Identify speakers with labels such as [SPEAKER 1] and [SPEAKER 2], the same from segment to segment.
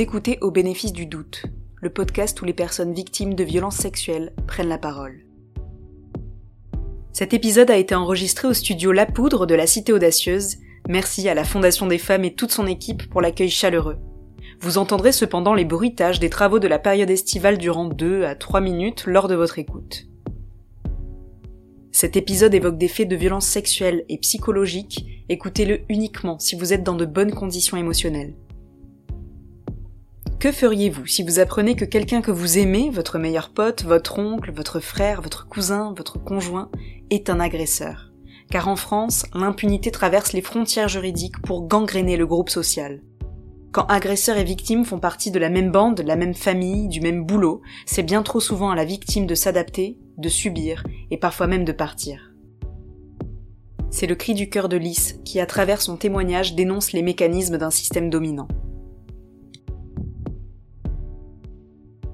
[SPEAKER 1] Écoutez Au bénéfice du doute, le podcast où les personnes victimes de violences sexuelles prennent la parole. Cet épisode a été enregistré au studio La Poudre de la Cité Audacieuse. Merci à la Fondation des Femmes et toute son équipe pour l'accueil chaleureux. Vous entendrez cependant les bruitages des travaux de la période estivale durant 2 à 3 minutes lors de votre écoute. Cet épisode évoque des faits de violence sexuelle et psychologique. Écoutez-le uniquement si vous êtes dans de bonnes conditions émotionnelles. Que feriez-vous si vous apprenez que quelqu'un que vous aimez, votre meilleur pote, votre oncle, votre frère, votre cousin, votre conjoint, est un agresseur? Car en France, l'impunité traverse les frontières juridiques pour gangréner le groupe social. Quand agresseur et victime font partie de la même bande, la même famille, du même boulot, c'est bien trop souvent à la victime de s'adapter, de subir, et parfois même de partir. C'est le cri du cœur de Lys qui, à travers son témoignage, dénonce les mécanismes d'un système dominant.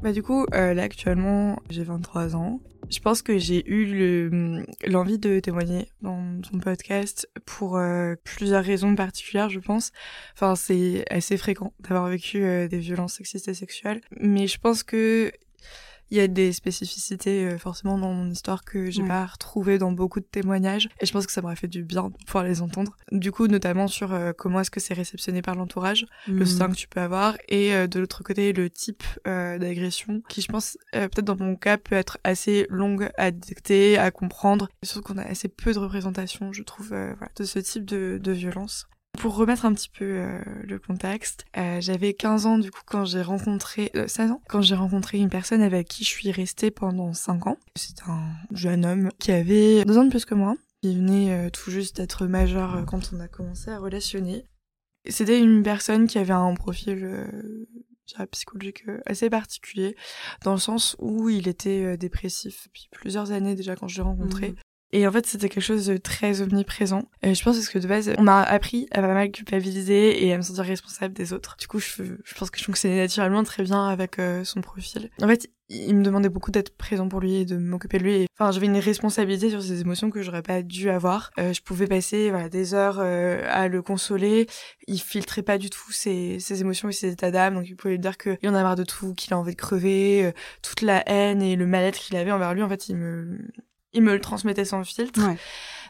[SPEAKER 2] Bah du coup, euh, là actuellement, j'ai 23 ans. Je pense que j'ai eu l'envie de témoigner dans ton podcast pour euh, plusieurs raisons particulières, je pense. Enfin, c'est assez fréquent d'avoir vécu euh, des violences sexistes et sexuelles, mais je pense que il y a des spécificités euh, forcément dans mon histoire que j'ai pas retrouvées dans beaucoup de témoignages et je pense que ça m'aurait fait du bien de pouvoir les entendre. Du coup, notamment sur euh, comment est-ce que c'est réceptionné par l'entourage, le mhm. soutien que tu peux avoir et euh, de l'autre côté le type d'agression qui je pense peut-être dans mon cas peut être assez longue à détecter, à comprendre. Surtout qu'on a assez peu de représentation, je trouve, voilà, de ce type de, de violence. Pour remettre un petit peu euh, le contexte, euh, j'avais 15 ans du coup quand j'ai rencontré, euh, 16 ans, quand j'ai rencontré une personne avec qui je suis restée pendant 5 ans. C'est un jeune homme qui avait 2 ans de plus que moi. Il venait euh, tout juste d'être majeur quand on a commencé à relationner. C'était une personne qui avait un profil psychologique assez particulier, dans le sens où il était dépressif depuis plusieurs années déjà quand je l'ai rencontré. Mmh. Et en fait, c'était quelque chose de très omniprésent. je pense parce que de base, on m'a appris à pas mal culpabiliser et à me sentir responsable des autres. Du coup, je, pense que je fonctionnais naturellement très bien avec euh, son profil. En fait, il me demandait beaucoup d'être présent pour lui et de m'occuper de lui. Enfin, j'avais une responsabilité sur ses émotions que j'aurais pas dû avoir. Euh, je pouvais passer des heures euh, à le consoler. Il filtrait pas du tout ses, ses émotions et ses états d'âme. Donc, il pouvait lui dire qu'il en a marre de tout, qu'il a envie de crever, toute la haine et le mal-être qu'il avait envers lui. En fait, il me il me le transmettait sans filtre.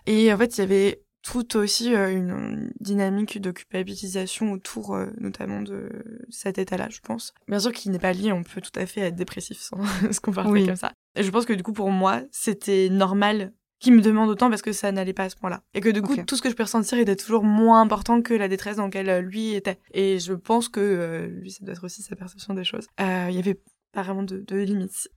[SPEAKER 2] Et en fait, il y avait tout aussi euh, une dynamique de culpabilisation autour euh, notamment de cet état-là, je pense. Bien sûr qu'il n'est pas lié, on peut tout à fait être dépressif sans se comporter comme ça. Et je pense que du coup, pour moi, c'était normal qu'il me demande autant parce que ça n'allait pas à ce point-là. Et que du coup, tout ce que je peux ressentir était toujours moins important que la détresse dans laquelle euh, lui était. Et je pense que lui, ça doit être aussi sa perception des choses. Il y avait pas vraiment de, de limites.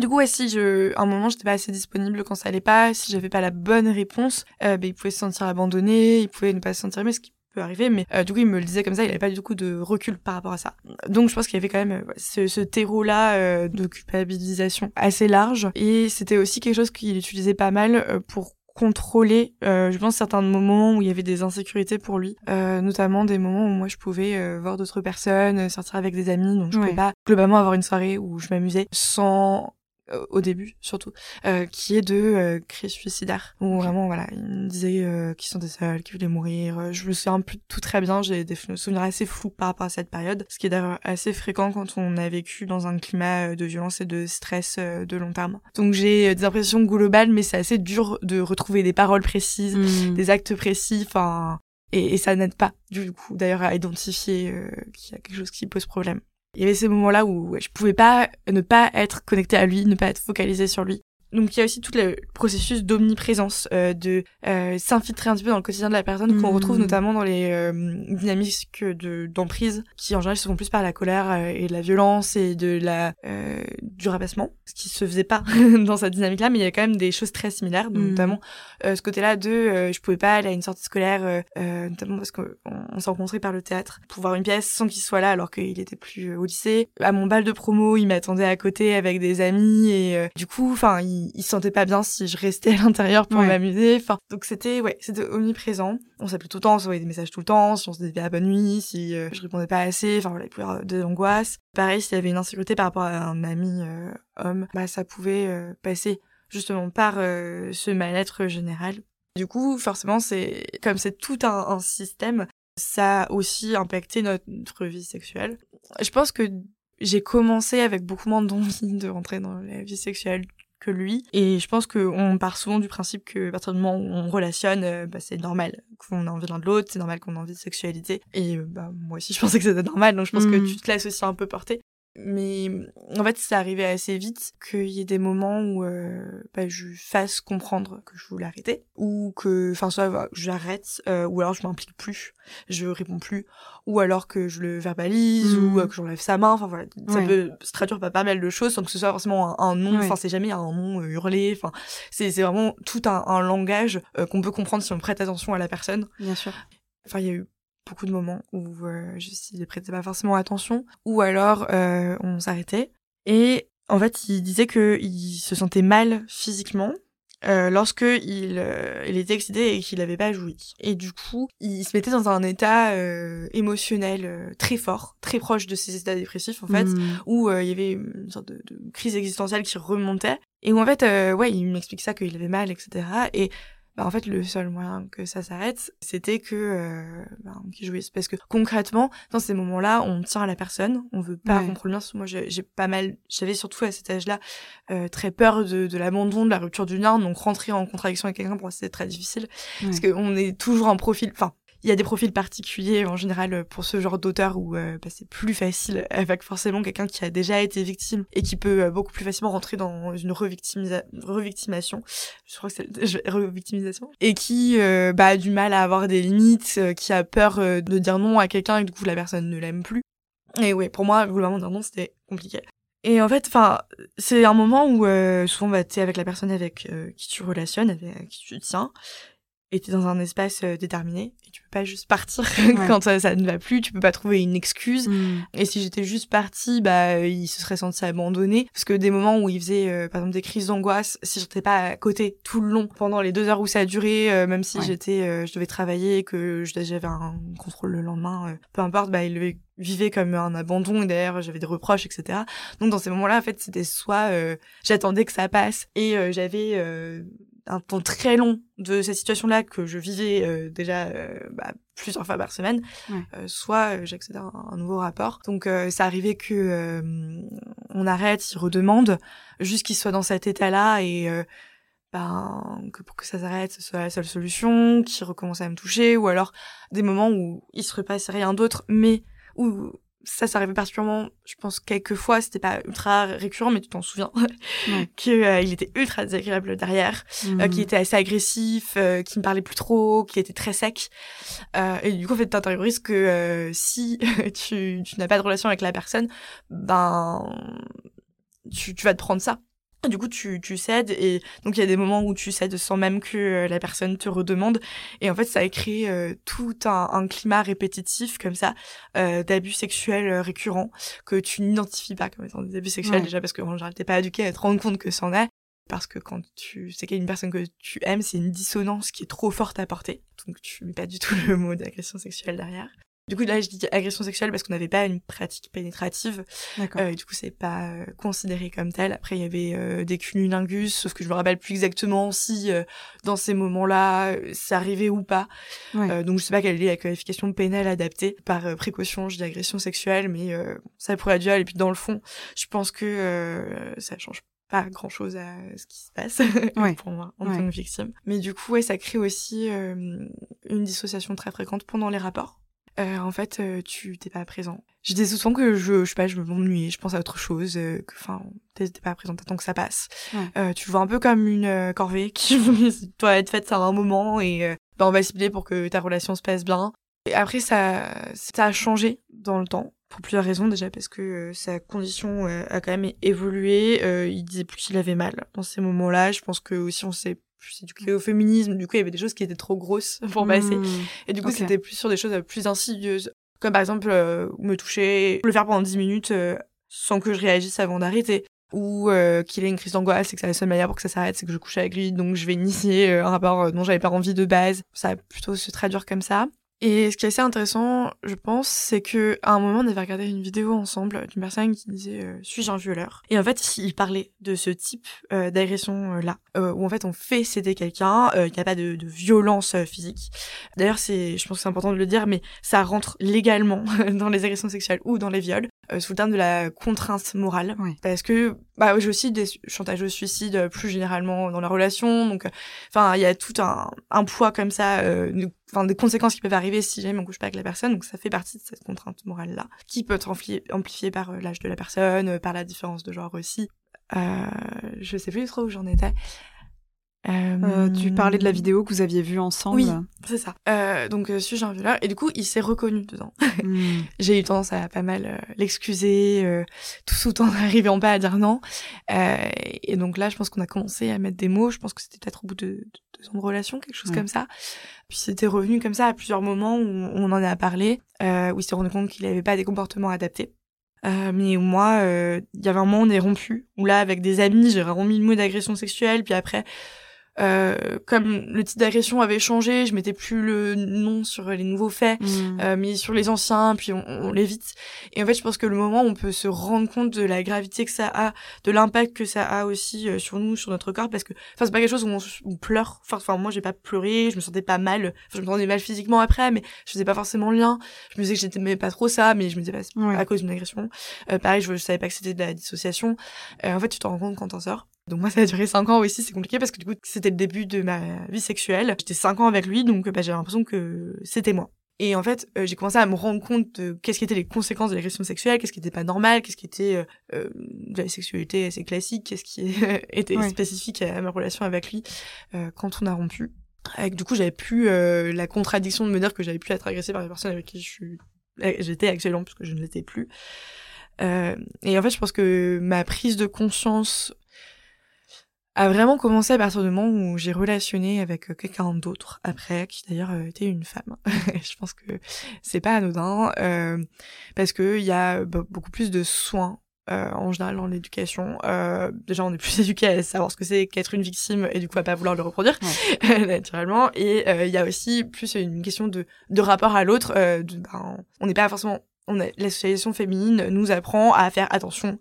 [SPEAKER 2] Du coup, si je, à un moment, j'étais pas assez disponible quand ça allait pas, si j'avais pas la bonne réponse, euh, ben, il pouvait se sentir abandonné, il pouvait ne pas se sentir aimé, ce qui peut arriver, mais euh, du coup, il me le disait comme ça, il avait pas du coup de recul par rapport à ça. Donc, je pense qu'il y avait quand même euh, ce, ce terreau-là euh, de culpabilisation assez large, et c'était aussi quelque chose qu'il utilisait pas mal pour contrôler, je pense, certains moments où il y avait des insécurités pour lui, notamment des moments où moi je pouvais voir d'autres personnes, sortir avec des amis, donc je pouvais pas globalement avoir une soirée où je m'amusais sans euh, au début surtout, euh, qui est de euh, crise suicidaire. Où vraiment, voilà, il me disait euh, qu'ils sont des seuls, qu'ils voulaient mourir. Je me souviens plus tout très bien, j'ai des souvenirs assez flous par rapport à cette période, ce qui est d'ailleurs assez fréquent quand on a vécu dans un climat de violence et de stress de long terme. Donc j'ai des impressions globales, mais c'est assez dur de retrouver des paroles précises, mmh. des actes précis, enfin... Et, et, ça n'aide pas, du coup, d'ailleurs, à identifier qu'il y a quelque chose qui pose problème il y avait ces moments-là où je pouvais pas ne pas être connectée à lui, ne pas être focalisée sur lui. Donc il y a aussi tout le processus d'omniprésence, euh, de euh, s'infiltrer un petit peu dans le quotidien de la personne qu'on retrouve mmh. notamment dans les euh, dynamiques de d'emprise qui en général se font plus par la colère euh, et de la violence et de la euh, du rabaissement, ce qui se faisait pas dans cette dynamique-là, mais il y a quand même des choses très similaires, mmh. notamment ce côté-là de je pouvais pas aller à une sortie scolaire, notamment parce qu'on on, s'est rencontrés par le théâtre, pour voir une pièce sans qu'il soit là alors qu'il était plus au lycée. À mon bal de promo, il m'attendait à côté avec des amis et du coup, enfin il il, se sentait pas bien si je restais à l'intérieur pour m'amuser. Enfin, donc c'était ouais, c'était omniprésent. On s'appelait tout le temps, on s'envoyait des messages tout le temps, si on se disait à bonne nuit, si euh, je répondais pas assez, enfin voilà, il pouvait y avoir de l'angoisse. Pareil, s'il y avait une insécurité par rapport à un ami euh, homme, bah ça pouvait euh, passer justement par ce mal-être général. Du coup, forcément, c'est comme c'est tout un, un système, ça a aussi impacté notre vie sexuelle. Je pense que j'ai commencé avec beaucoup moins d'envie de rentrer dans la vie sexuelle que lui. Et je pense qu'on part souvent du principe que à partir du moment où on relationne, euh, bah, c'est normal qu'on a envie l'un de l'autre, c'est normal qu'on a envie de sexualité. Et euh, bah, moi aussi, je pensais que c'était normal, donc je pense que mm. tu te laisses aussi un peu porter. Mais en fait, c'est arrivé assez vite qu'il y ait des moments où euh, bah, je fasse comprendre que je voulais arrêter, ou que, enfin, soit j'arrête, euh, ou alors je m'implique plus, je réponds plus, ou alors que je le verbalise, ou mmh. euh, que j'enlève sa main. Enfin voilà, ça peut se traduire par pas mal de choses sans que ce soit forcément un, nom. Enfin, c'est jamais un nom euh, hurlé. Enfin, c'est c'est vraiment tout un, un langage euh, qu'on peut comprendre si on prête attention à la personne.
[SPEAKER 1] Bien sûr.
[SPEAKER 2] Enfin, il y a eu beaucoup de moments où euh, je ne prêtais pas forcément attention, ou alors euh, on s'arrêtait. Et en fait, il disait qu'il se sentait mal physiquement euh, lorsque il, euh, il était excité et qu'il n'avait pas joui. Et du coup, il se mettait dans un état euh, émotionnel très fort, très proche de ses états dépressifs en fait, hmm. où il y avait une sorte de, de, crise existentielle qui remontait. Et où en fait, ouais, il m'explique ça qu'il avait mal, etc. Et bah, en fait le seul moyen que ça s'arrête c'était que euh, bah, parce que concrètement dans ces moments-là on tient à la personne on veut pas ouais. rompre le lien moi j'ai pas mal j'avais surtout à cet âge-là euh, très peur de, de l'abandon de la rupture du lien donc rentrer en contradiction avec quelqu'un pour moi c'était très difficile ouais. parce qu'on est toujours en profil enfin il y a des profils particuliers en général pour ce genre d'auteur où euh, bah, c'est plus facile avec forcément quelqu'un qui a déjà été victime et qui peut euh, beaucoup plus facilement rentrer dans une revictimisa revictimation. Je crois que c'est revictimisation et qui euh, bah, a du mal à avoir des limites, euh, qui a peur euh, de dire non à quelqu'un et du coup la personne ne l'aime plus. Et ouais, pour moi, globalement dire non c'était compliqué. Et en fait, enfin, c'est un moment où euh, souvent bah, tu es avec la personne avec euh, qui tu relationnes, avec qui tu tiens, et t'es dans un espace euh, déterminé et tu peux pas juste partir ouais. quand ça, ça, ne va plus tu peux pas trouver une excuse mm. et si j'étais juste partie bah il se serait senti abandonné parce que des moments où il faisait euh, par exemple des crises d'angoisse si j'étais pas à côté tout le long pendant les deux heures où ça a duré euh, même si ouais. j'étais euh, je devais travailler que j'avais un contrôle le lendemain euh, peu importe bah il le vivait comme un abandon et d'ailleurs j'avais des reproches etc donc dans ces moments là en fait c'était soit j'attendais que ça passe et j'avais un temps très long de cette situation-là que je vivais euh, déjà euh, bah, plusieurs fois par semaine, ouais. euh, soit euh, j'accède à un, un, nouveau rapport. Donc euh, ça arrivait que euh, on arrête, il redemande, juste qu'il soit dans cet état-là et ben, que pour que ça s'arrête, ce soit la seule solution, qu'il recommence à me toucher, ou alors des moments où il se repasse rien d'autre, mais où ça, ça arrivait particulièrement, je pense, quelques fois, c'était pas ultra récurrent, mais tu t'en souviens, qu'il euh, était ultra désagréable derrière, mmh. euh, qu'il était assez agressif, euh, qu'il me parlait plus trop, qu'il était très sec. Euh, et du coup, en fait, t'intériorises que euh, si tu, tu n'as pas de relation avec la personne, ben, tu, tu vas te prendre ça du coup, tu, tu cèdes et donc il y a des moments où tu cèdes sans même que euh, la personne te redemande. Et en fait, ça a créé euh, tout un, un, climat répétitif comme ça euh, d'abus sexuels récurrents que tu n'identifies pas comme étant des abus sexuels ouais. déjà parce que en général t'es pas éduqué à te rendre compte que c'en est. Parce que quand tu sais qu'il y a une personne que tu aimes, c'est une dissonance qui est trop forte à porter. Donc tu mets pas du tout le mot d'agression sexuelle derrière. Du coup, là, je dis agression sexuelle parce qu'on n'avait pas une pratique pénétrative. Euh, du coup, c'est pas euh, considéré comme tel. Après, il y avait euh, des cunnilingus, sauf que je me rappelle plus exactement si euh, dans ces moments-là, euh, ça arrivait ou pas. Ouais. donc, je sais pas quelle est la qualification pénale adaptée. Par précaution, je dis agression sexuelle, mais ça pourrait être duel. Et puis, dans le fond, je pense que ça change pas grand chose à ce qui se passe ouais. pour moi en ouais. tant que victime. Mais du coup, ouais, ça crée aussi une dissociation très fréquente pendant les rapports euh, en fait, euh, tu t'es pas présent. J'ai des souvent que je, je sais pas, je m'ennuie, je pense à autre chose, euh, que, enfin, t'es pas présent, t'attends que ça passe. Ouais. Euh, tu le vois un peu comme une euh, corvée qui doit être faite à un moment et bah, on va cibler pour que ta relation se passe bien. Et après, ça, ça a changé dans le temps pour plusieurs raisons déjà parce que euh, sa condition euh, a quand même évolué euh, il disait plus qu'il avait mal dans ces moments-là je pense que aussi on s'est plus au féminisme du coup il y avait des choses qui étaient trop grosses pour passer mmh. et du coup okay. c'était plus sur des choses plus insidieuses comme par exemple me toucher le faire pendant 10 minutes sans que je réagisse avant d'arrêter ou euh, qu'il ait une crise d'angoisse et que c'est la seule manière pour que ça s'arrête, c'est que je couche avec lui, donc je vais initier euh, un rapport dont j'avais pas envie de base. Ça va plutôt se traduire comme ça. Et ce qui est assez intéressant, je pense, c'est que à un moment, on avait regardé une vidéo ensemble d'une personne qui disait euh, suis-je un violeur? Et en fait, il parlait de ce type euh, d'agression là, euh, où en fait on fait céder quelqu'un, il n'y a pas de, de violence physique. D'ailleurs, c'est, je pense que c'est important de le dire, mais ça rentre légalement dans les agressions sexuelles ou dans les viols. sous le terme de la contrainte morale parce que bah j'ai aussi des chantages au suicide plus généralement dans la relation donc enfin il y a tout un, un poids comme ça enfin des conséquences qui peuvent arriver si jamais on couche pas avec la personne. Donc ça fait partie de cette contrainte morale là, qui peut être amplifiée, par euh, l'âge de la personne, euh, par la différence de genre aussi. Euh, je sais plus trop où j'en étais.
[SPEAKER 1] Euh, tu parlais de la vidéo que vous aviez vue ensemble.
[SPEAKER 2] Oui, c'est ça. Euh, donc, euh, suis-je un violeur Et du coup, il s'est reconnu dedans. Hmm. J'ai eu tendance à pas mal l'excuser, tout en n'arrivant pas à dire non. et donc là, je pense qu'on a commencé à mettre des mots. Je pense que c'était peut-être au bout de, deux ans de relation, quelque chose comme ça. Puis c'était revenu comme ça à plusieurs moments où on en a parlé, où il s'est rendu compte qu'il n'avait pas des comportements adaptés. mais moi, il y avait un moment où on est rompu, où là, avec des amis, j'ai vraiment mis le mot d'agression sexuelle, puis après, euh, comme le type d'agression avait changé, je mettais plus le nom sur les nouveaux faits, mmh. euh, mais sur les anciens, puis on, on l'évite. Et en fait, je pense que le moment où on peut se rendre compte de la gravité que ça a, de l'impact que ça a aussi euh, sur nous, sur notre corps, parce que, enfin, c'est pas quelque chose où on, pleure. Enfin, moi, j'ai pas pleuré, je me sentais pas mal. Enfin, je me sentais mal physiquement après, mais je faisais pas forcément le lien. Je me disais que j'aimais pas trop ça, mais je me disais pas à cause d'une agression. Euh, pareil, je, je, savais pas que c'était de la dissociation. en fait, tu t'en rends compte quand t'en sors. Donc moi ça a duré 5 ans aussi, c'est compliqué parce que du coup c'était le début de ma vie sexuelle. J'étais 5 ans avec lui donc bah, j'avais l'impression que c'était moi. Et en fait, euh, j'ai commencé à me rendre compte de qu'est-ce qui étaient les conséquences de l'agression sexuelle, qu'est-ce qui était pas normal, qu'est-ce qui était euh, euh de la sexualité assez classique, qu'est-ce qui était spécifique à ma relation avec lui euh, quand on a rompu. Du coup, j'avais plus la contradiction de me dire que j'avais pu être agressée par les personnes avec qui je suis j'étais actuellement puisque je ne l'étais plus. et en fait, je pense que ma prise de conscience a vraiment commencé à partir du moment où j'ai relationné avec euh, quelqu'un d'autre après, qui d'ailleurs euh, était une femme. je pense que c'est pas anodin euh, parce que il y a beaucoup plus de soins euh, en général dans l'éducation. Euh, déjà, on est plus éduqué à savoir ce que c'est qu'être une victime et du coup à pas vouloir le reproduire naturellement. Et il y a aussi plus une question de, de rapport à l'autre. Ben, on n'est pas forcément on a, la socialisation féminine nous apprend à faire attention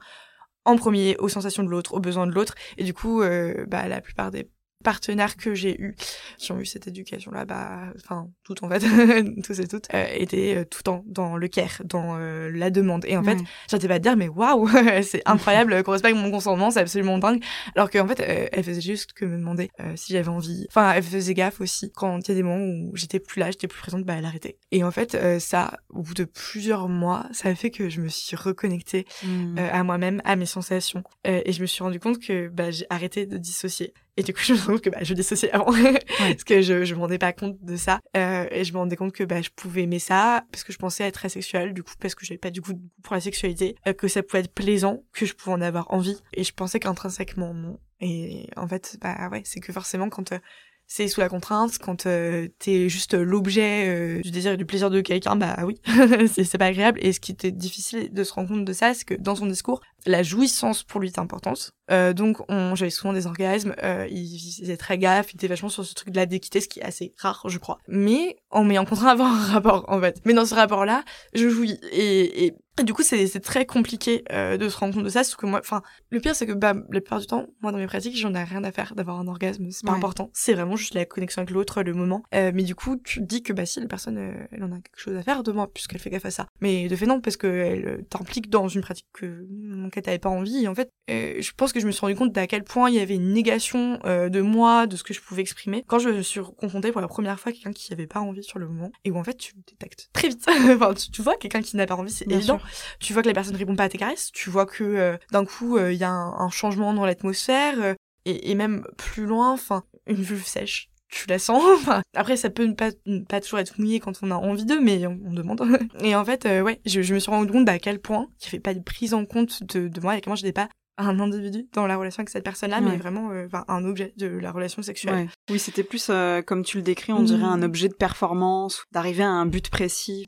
[SPEAKER 2] en premier aux sensations de l'autre, aux besoins de l'autre. Et du coup, euh, bah, la plupart des partenaires que j'ai eu qui ont eu cette éducation là bah enfin tout en fait tous et toutes euh, étaient euh, tout le temps dans le care dans euh, la demande. Et en fait j'arrêtais pas de dire mais waouh c'est incroyable qu'on respecte mon consentement c'est absolument dingue. Alors qu'en fait elle faisait juste que me demander si j'avais envie enfin elle faisait gaffe aussi quand il y a des moments où j'étais plus là j'étais plus présente bah elle arrêtait. Et en fait ça au bout de plusieurs mois ça a fait que je me suis reconnectée mmh. à moi-même à mes sensations. Et je me suis rendu compte que bah, j'ai arrêté de dissocier et du coup, je me rends compte que bah, je dissociais avant, parce que je, je me rendais pas compte de ça. Euh, et je me rendais compte que bah, je pouvais aimer ça, parce que je pensais être très sexuelle, du coup, parce que j'avais pas du coup pour la sexualité, euh, que ça pouvait être plaisant, que je pouvais en avoir envie. Et je pensais qu'intrinsèquement, non. Et en fait, bah ouais, c'est que forcément, quand euh, c'est sous la contrainte, quand euh, t'es juste l'objet euh, du désir et du plaisir de quelqu'un, bah oui, c'est pas agréable. Et ce qui était difficile de se rendre compte de ça, c'est que dans son discours, la jouissance pour lui est importante. Euh, donc j'avais souvent des orgasmes, euh, il, faisait très gaffe, il était vachement sur ce truc de la déquité, ce qui est assez rare, je crois. Mais en m'ayant contraint à avoir un rapport, en fait. Mais dans ce rapport-là, je jouis. Et, et du coup, c'est très compliqué euh, de se rendre compte de ça, parce que moi, enfin, le pire, c'est que bah, la plupart du temps, moi, dans mes pratiques, j'en ai rien à faire d'avoir un orgasme, c'est pas important. C'est vraiment juste la connexion avec l'autre, le moment. Euh, mais du coup, tu dis que bah si la personne, euh, elle en a quelque chose à faire de moi, puisqu'elle fait gaffe à ça. Mais de fait non, parce qu'elle euh, t'implique dans une pratique que fait t'avais pas envie. Et en fait, euh, je pense que je me suis rendu compte d'à quel point il y avait une négation de moi, de ce que je pouvais exprimer, quand je me suis confrontée pour la première fois à quelqu'un qui avait pas envie sur le moment, et où en fait tu détectes très vite. enfin, tu, vois quelqu'un qui n'a pas envie, c'est évident. Tu vois que la personne ne répond pas à tes caresses, tu vois que euh, d'un coup euh, il y a un, changement dans l'atmosphère euh, et, même plus loin, enfin une vulve sèche. Tu la sens. après, ça peut pas, pas toujours être mouillé quand on a envie d'eux, mais on, demande. et en fait, ouais, je, me suis rendu compte à quel point il n'y avait pas de prise en compte de, de moi et comment je n'étais pas un individu dans la relation avec cette personne-là, mais vraiment un objet de la relation sexuelle.
[SPEAKER 1] Oui, c'était plus, comme tu le décris, on dirait un mmh. objet de performance, d'arriver à un but précis.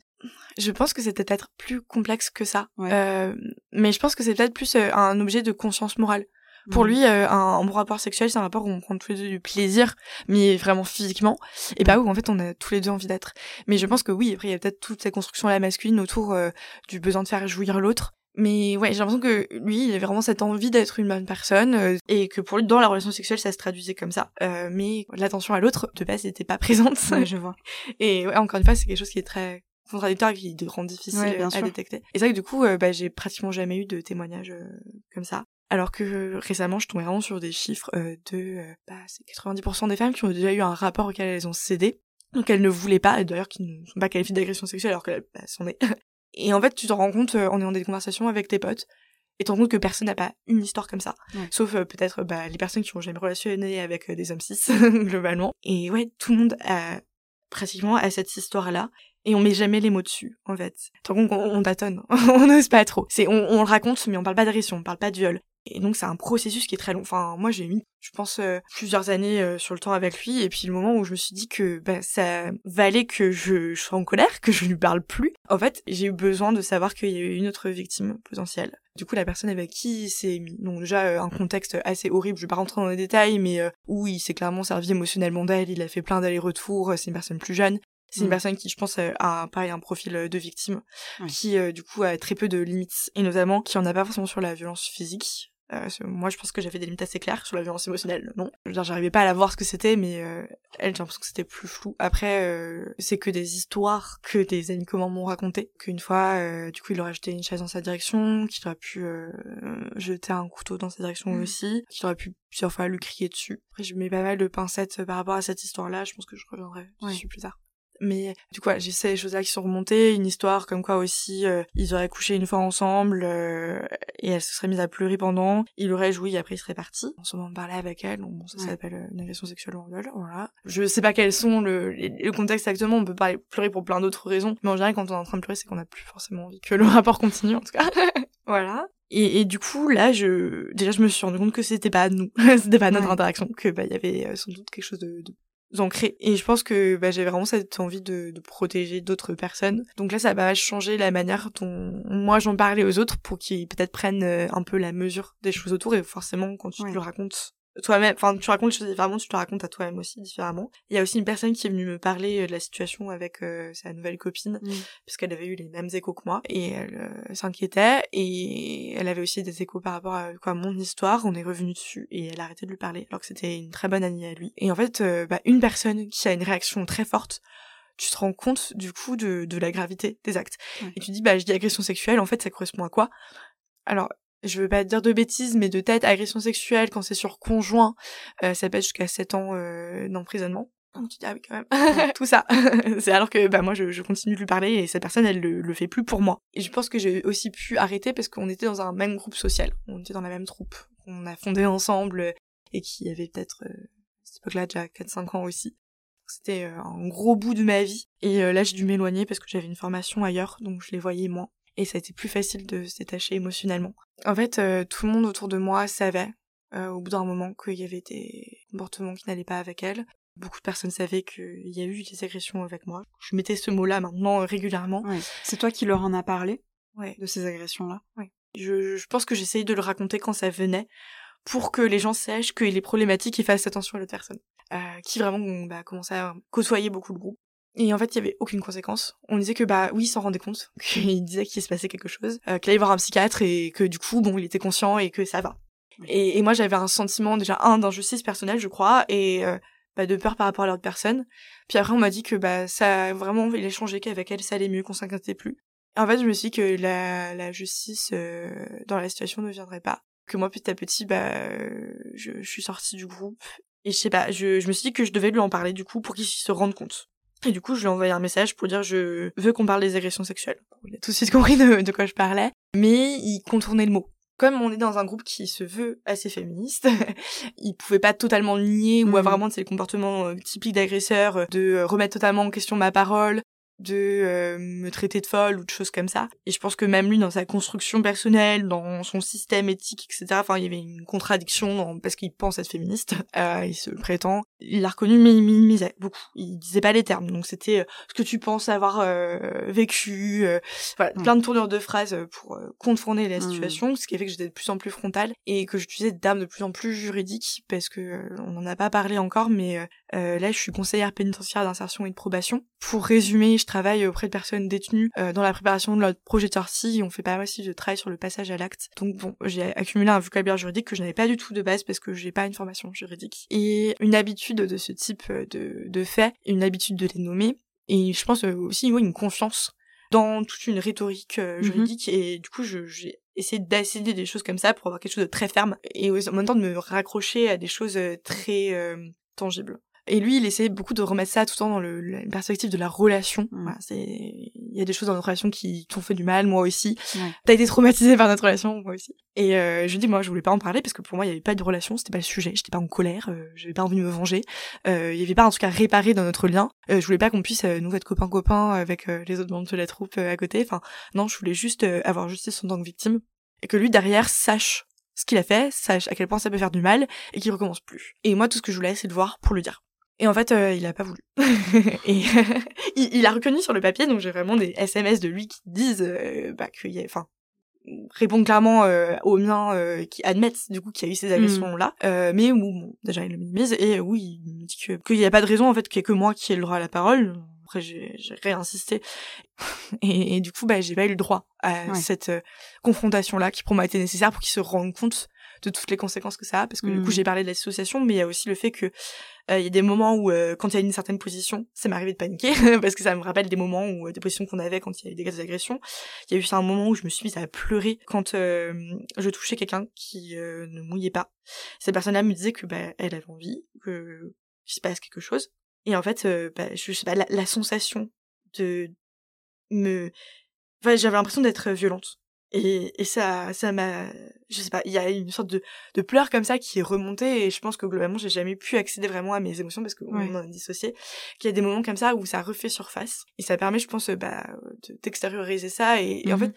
[SPEAKER 2] Je pense que c'est peut-être plus complexe que ça. Euh, mais je pense que c'est peut-être plus euh, un objet de conscience morale. Pour lui, euh, un, bon rapport sexuel, c'est un rapport où on prend tous les deux du plaisir, mais vraiment physiquement, et pas où en fait on a tous les deux envie d'être. Mais je pense que oui, après il y a peut-être toute cette construction à la masculine autour euh, du besoin de faire jouir l'autre. Mais ouais, j'ai l'impression que lui, il avait vraiment cette envie d'être une bonne personne euh, et que pour lui, dans la relation sexuelle, ça se traduisait comme ça. Euh, mais l'attention à l'autre, de base, n'était pas présente.
[SPEAKER 1] je vois.
[SPEAKER 2] Et ouais, encore une fois, c'est quelque chose qui est très contradictoire et qui rend difficile à détecter. Et c'est vrai que du coup, euh, bah, j'ai pratiquement jamais eu de témoignages comme ça. Alors que récemment, je tombais vraiment sur des chiffres de bah, c'est 90% des femmes qui ont déjà eu un rapport auquel elles ont cédé. Donc elles ne voulaient pas, et d'ailleurs qui ne sont pas qualifiées d'agression sexuelle alors qu'elles bah, s'en est. Et en fait, tu te rends compte euh, en ayant des conversations avec tes potes, et tu te rends compte que personne n'a pas une histoire comme ça. Sauf euh, peut-être bah, les personnes qui ont jamais relationné avec euh, des hommes cis, globalement. Et ouais, tout le monde a pratiquement à cette histoire-là. Et on met jamais les mots dessus, en fait. Donc on, on tâtonne, on n'ose pas trop. C'est on, on, le raconte, mais on parle pas d'agression, on parle pas de viol. Et donc c'est un processus qui est très long. Enfin, moi j'ai mis, je pense, euh, plusieurs années euh, sur le temps avec lui. Et puis le moment où je me suis dit que bah, ça valait que je, je sois en colère, que je lui parle plus. En fait, j'ai eu besoin de savoir qu'il y a eu une autre victime potentielle. Du coup, la personne avec qui il s'est mis, donc déjà euh, un contexte assez horrible, je vais pas rentrer dans les détails, mais où il s'est clairement servi émotionnellement d'elle, il a fait plein d'allers-retours, c'est une personne plus jeune. C'est une mm. personne qui, je pense, a pareil un profil de victime, qui du coup a très peu de limites, et notamment qui en a pas forcément sur la violence physique, euh, moi, je pense que j'avais des limites assez claires sur la violence émotionnelle. Non, j'arrivais pas à la voir ce que c'était, mais euh, elle, j'ai l'impression que c'était plus flou. Après, euh, c'est que des histoires que des amis communs m'ont raconté. Qu'une fois, du coup, il aurait jeté une chaise dans sa direction, qu'il aurait pu jeter un couteau dans sa direction mmh. aussi, qu'il aurait pu plusieurs fois lui crier dessus. Après, je mets pas mal de pincettes par rapport à cette histoire-là. Je pense que je reviendrai dessus plus tard. Mais du coup, j'ai ces choses-là qui sont remontées, une histoire comme quoi aussi euh, ils auraient couché une fois ensemble euh, et elle se serait mise à pleurer pendant. Il aurait joué et après il serait parti. En ce moment, on parlait avec elle, donc bon, ça s'appelle euh, une agression sexuelle ou viol, voilà. Je sais pas quels sont le, le contexte actuellement, on peut pas pleurer pour plein d'autres raisons, mais en général quand on est en train de pleurer, c'est qu'on a plus forcément envie que le rapport continue en tout cas. voilà. Et, et, du coup, là, je déjà, je me suis rendu compte que c'était pas nous, c'était pas notre interaction, que bah il y avait sans doute quelque chose de, de ancré. Et je pense que bah, j'ai vraiment cette envie de, de protéger d'autres personnes. Donc là, ça va changer la manière dont moi j'en parlais aux autres pour qu'ils peut-être prennent euh, un peu la mesure des choses autour. Et forcément, quand tu le racontes toi-même, enfin, tu racontes les choses différemment, tu te racontes à toi-même aussi différemment. Il y a aussi une personne qui est venue me parler euh, de la situation avec euh, sa nouvelle copine, mmh. puisqu'elle avait eu les mêmes échos que moi, et elle euh, s'inquiétait, et elle avait aussi des échos par rapport à quoi mon histoire, on est revenu dessus, et elle a arrêté de lui parler, alors que c'était une très bonne amie à lui. Et en fait, bah, une personne qui a une réaction très forte, tu te rends compte du coup de, de la gravité des actes. Et tu dis, bah je dis agression sexuelle, en fait ça correspond à quoi? Alors, je veux pas dire de bêtises, mais de tête, agression sexuelle, quand c'est sur conjoint, euh, ça peut être jusqu'à 7 ans euh, d'emprisonnement. Donc tu dis, ah oui, quand même, tout ça. c'est alors que bah moi, je, je, continue de lui parler et cette personne, elle le, le fait plus pour moi. Et je pense que j'ai aussi pu arrêter parce qu'on était dans un même groupe social. On était dans la même troupe. On a fondé ensemble et qui avait peut-être, euh, à cette époque-là, déjà 4-5 ans aussi. C'était euh, un gros bout de ma vie. Et euh, là, j'ai dû m'éloigner parce que j'avais une formation ailleurs, donc je les voyais moins et ça a été plus facile de se détacher émotionnellement. En fait, euh, tout le monde autour de moi savait euh, au bout d'un moment qu'il y avait des comportements qui n'allaient pas avec elle. Beaucoup de personnes savaient qu'il y a eu des agressions avec moi. Je mettais ce mot-là maintenant euh, régulièrement.
[SPEAKER 1] C'est toi qui leur en as parlé
[SPEAKER 2] ouais.
[SPEAKER 1] de ces agressions-là
[SPEAKER 2] ouais. je, je pense que j'essayais de le raconter quand ça venait pour que les gens sachent qu'il est problématique et fassent attention à l'autre personne. Euh, qui vraiment bah, commençait à côtoyer beaucoup de groupes. Et en fait, il y avait aucune conséquence. On disait que bah oui, il s'en rendait compte, qu'il disait qu'il se passait quelque chose, euh, qu'il allait voir un psychiatre et que du coup, bon, il était conscient et que ça va. Et, moi, j'avais un sentiment déjà un d'injustice personnelle, je crois, et euh, bah, de peur par rapport à l'autre personne. Puis après, on m'a dit que bah ça vraiment, il a changé, qu'avec elle, ça allait mieux, qu'on s'inquiétait plus. Et en fait, je me suis dit que la, la justice euh, dans la situation ne viendrait pas. Que moi, petit à petit, bah, je, je suis sortie du groupe. Et je sais pas, je, je me suis dit que je devais lui en parler du coup pour qu'il se rende compte. Et du coup, je lui ai envoyé un message pour dire je veux qu'on parle des agressions sexuelles. Il a tout de suite compris de, quoi je parlais, mais il contournait le mot. Comme on est dans un groupe qui se veut assez féministe, il pouvait pas totalement nier ou avoir vraiment ces comportements euh, typiques d'agresseurs, euh, de euh, remettre totalement en question ma parole. De euh, me traiter de folle ou de choses comme ça. Et je pense que même lui, dans sa construction personnelle, dans son système éthique, etc., enfin, il y avait une contradiction parce qu'il pense être féministe, euh, il se prétend. Il l'a reconnu, mais il minimisait beaucoup. Il disait pas les termes. Donc c'était euh, ce que tu penses avoir euh, vécu, voilà, plein de tournures de phrases pour contourner la mmh. situation, ce qui a fait que j'étais de plus en plus frontale et que j'utilisais des termes de plus en plus juridiques parce que on n'en a pas parlé encore, mais là, je suis conseillère pénitentiaire d'insertion et de probation. Pour résumer, je travaille auprès de personnes détenues euh, dans la préparation de notre projet de sortie. On fait pas mal aussi de travail sur le passage à l'acte. Donc bon, j'ai accumulé un vocabulaire juridique que je n'avais pas du tout de base parce que j'ai pas une formation juridique. Et une habitude de ce type de, de faits, une habitude de les nommer. Et je pense euh, aussi une confiance dans toute une rhétorique euh, mhm. juridique. Et du coup, j'ai essayé d'accéder des choses comme ça pour avoir quelque chose de très ferme et en même temps de me raccrocher à des choses très tangibles. Et lui, il essaie beaucoup de remettre ça tout le temps dans le, la perspective de la relation. Mm. c'est, il y a des choses dans notre relation qui t'ont fait du mal, moi aussi. T'as été traumatisé par notre relation, moi aussi. Et euh, je dis, moi, je voulais pas en parler parce que pour moi, il y avait pas de relation, c'était pas le sujet. J'étais pas en colère, euh, j'avais pas envie de me venger. Euh, il y avait pas en tout cas réparé dans notre lien. Euh, je voulais pas qu'on puisse euh, nous être copains copains avec euh, les autres membres de la troupe à côté. Enfin, non, je voulais juste avoir justice en tant que victime et que lui derrière sache ce qu'il a fait, sache à quel point ça peut faire du mal et qu'il recommence plus. Et moi, tout ce que je voulais, c'est le voir pour le dire. Et en fait, euh, il a pas voulu. et il, il, a reconnu sur le papier, donc j'ai vraiment des SMS de lui qui disent euh, bah, qu'il y a, enfin, répondent clairement euh, aux miens euh, qui admettent du coup qu'il y a eu ces agressions là, mm. mais où bon, déjà il le minimise et oui, il me dit que qu'il y a pas de raison en fait qu'il y ait que moi qui ai le droit à la parole. Après j'ai réinsisté et, et, du coup bah j'ai pas eu le droit à cette confrontation là qui pour moi été nécessaire pour qu'il se rende compte de toutes les conséquences que ça a parce que du coup mm. j'ai parlé de l'association mais il y a aussi le fait que il y a des moments où euh, quand il y a une certaine position ça m'est arrivé de paniquer parce que ça me rappelle des moments où euh, des positions qu'on avait quand il y avait des agressions il y a eu un moment où je me suis mise à pleurer quand je touchais quelqu'un qui ne mouillait pas. Cette personne là me disait que bah elle avait envie que qu'il se passe quelque chose. Et en fait bah, je, sais pas la, la sensation de me enfin, j'avais l'impression d'être violente et, et ça, ça m'a, je sais pas, il y a une sorte de, de pleurs comme ça qui est remontée et je pense que globalement j'ai jamais pu accéder vraiment à mes émotions parce qu'on ouais. en a dissocié. Qu'il y a des moments comme ça où ça refait surface et ça permet, je pense, bah, d'extérioriser ça et, en fait, mmh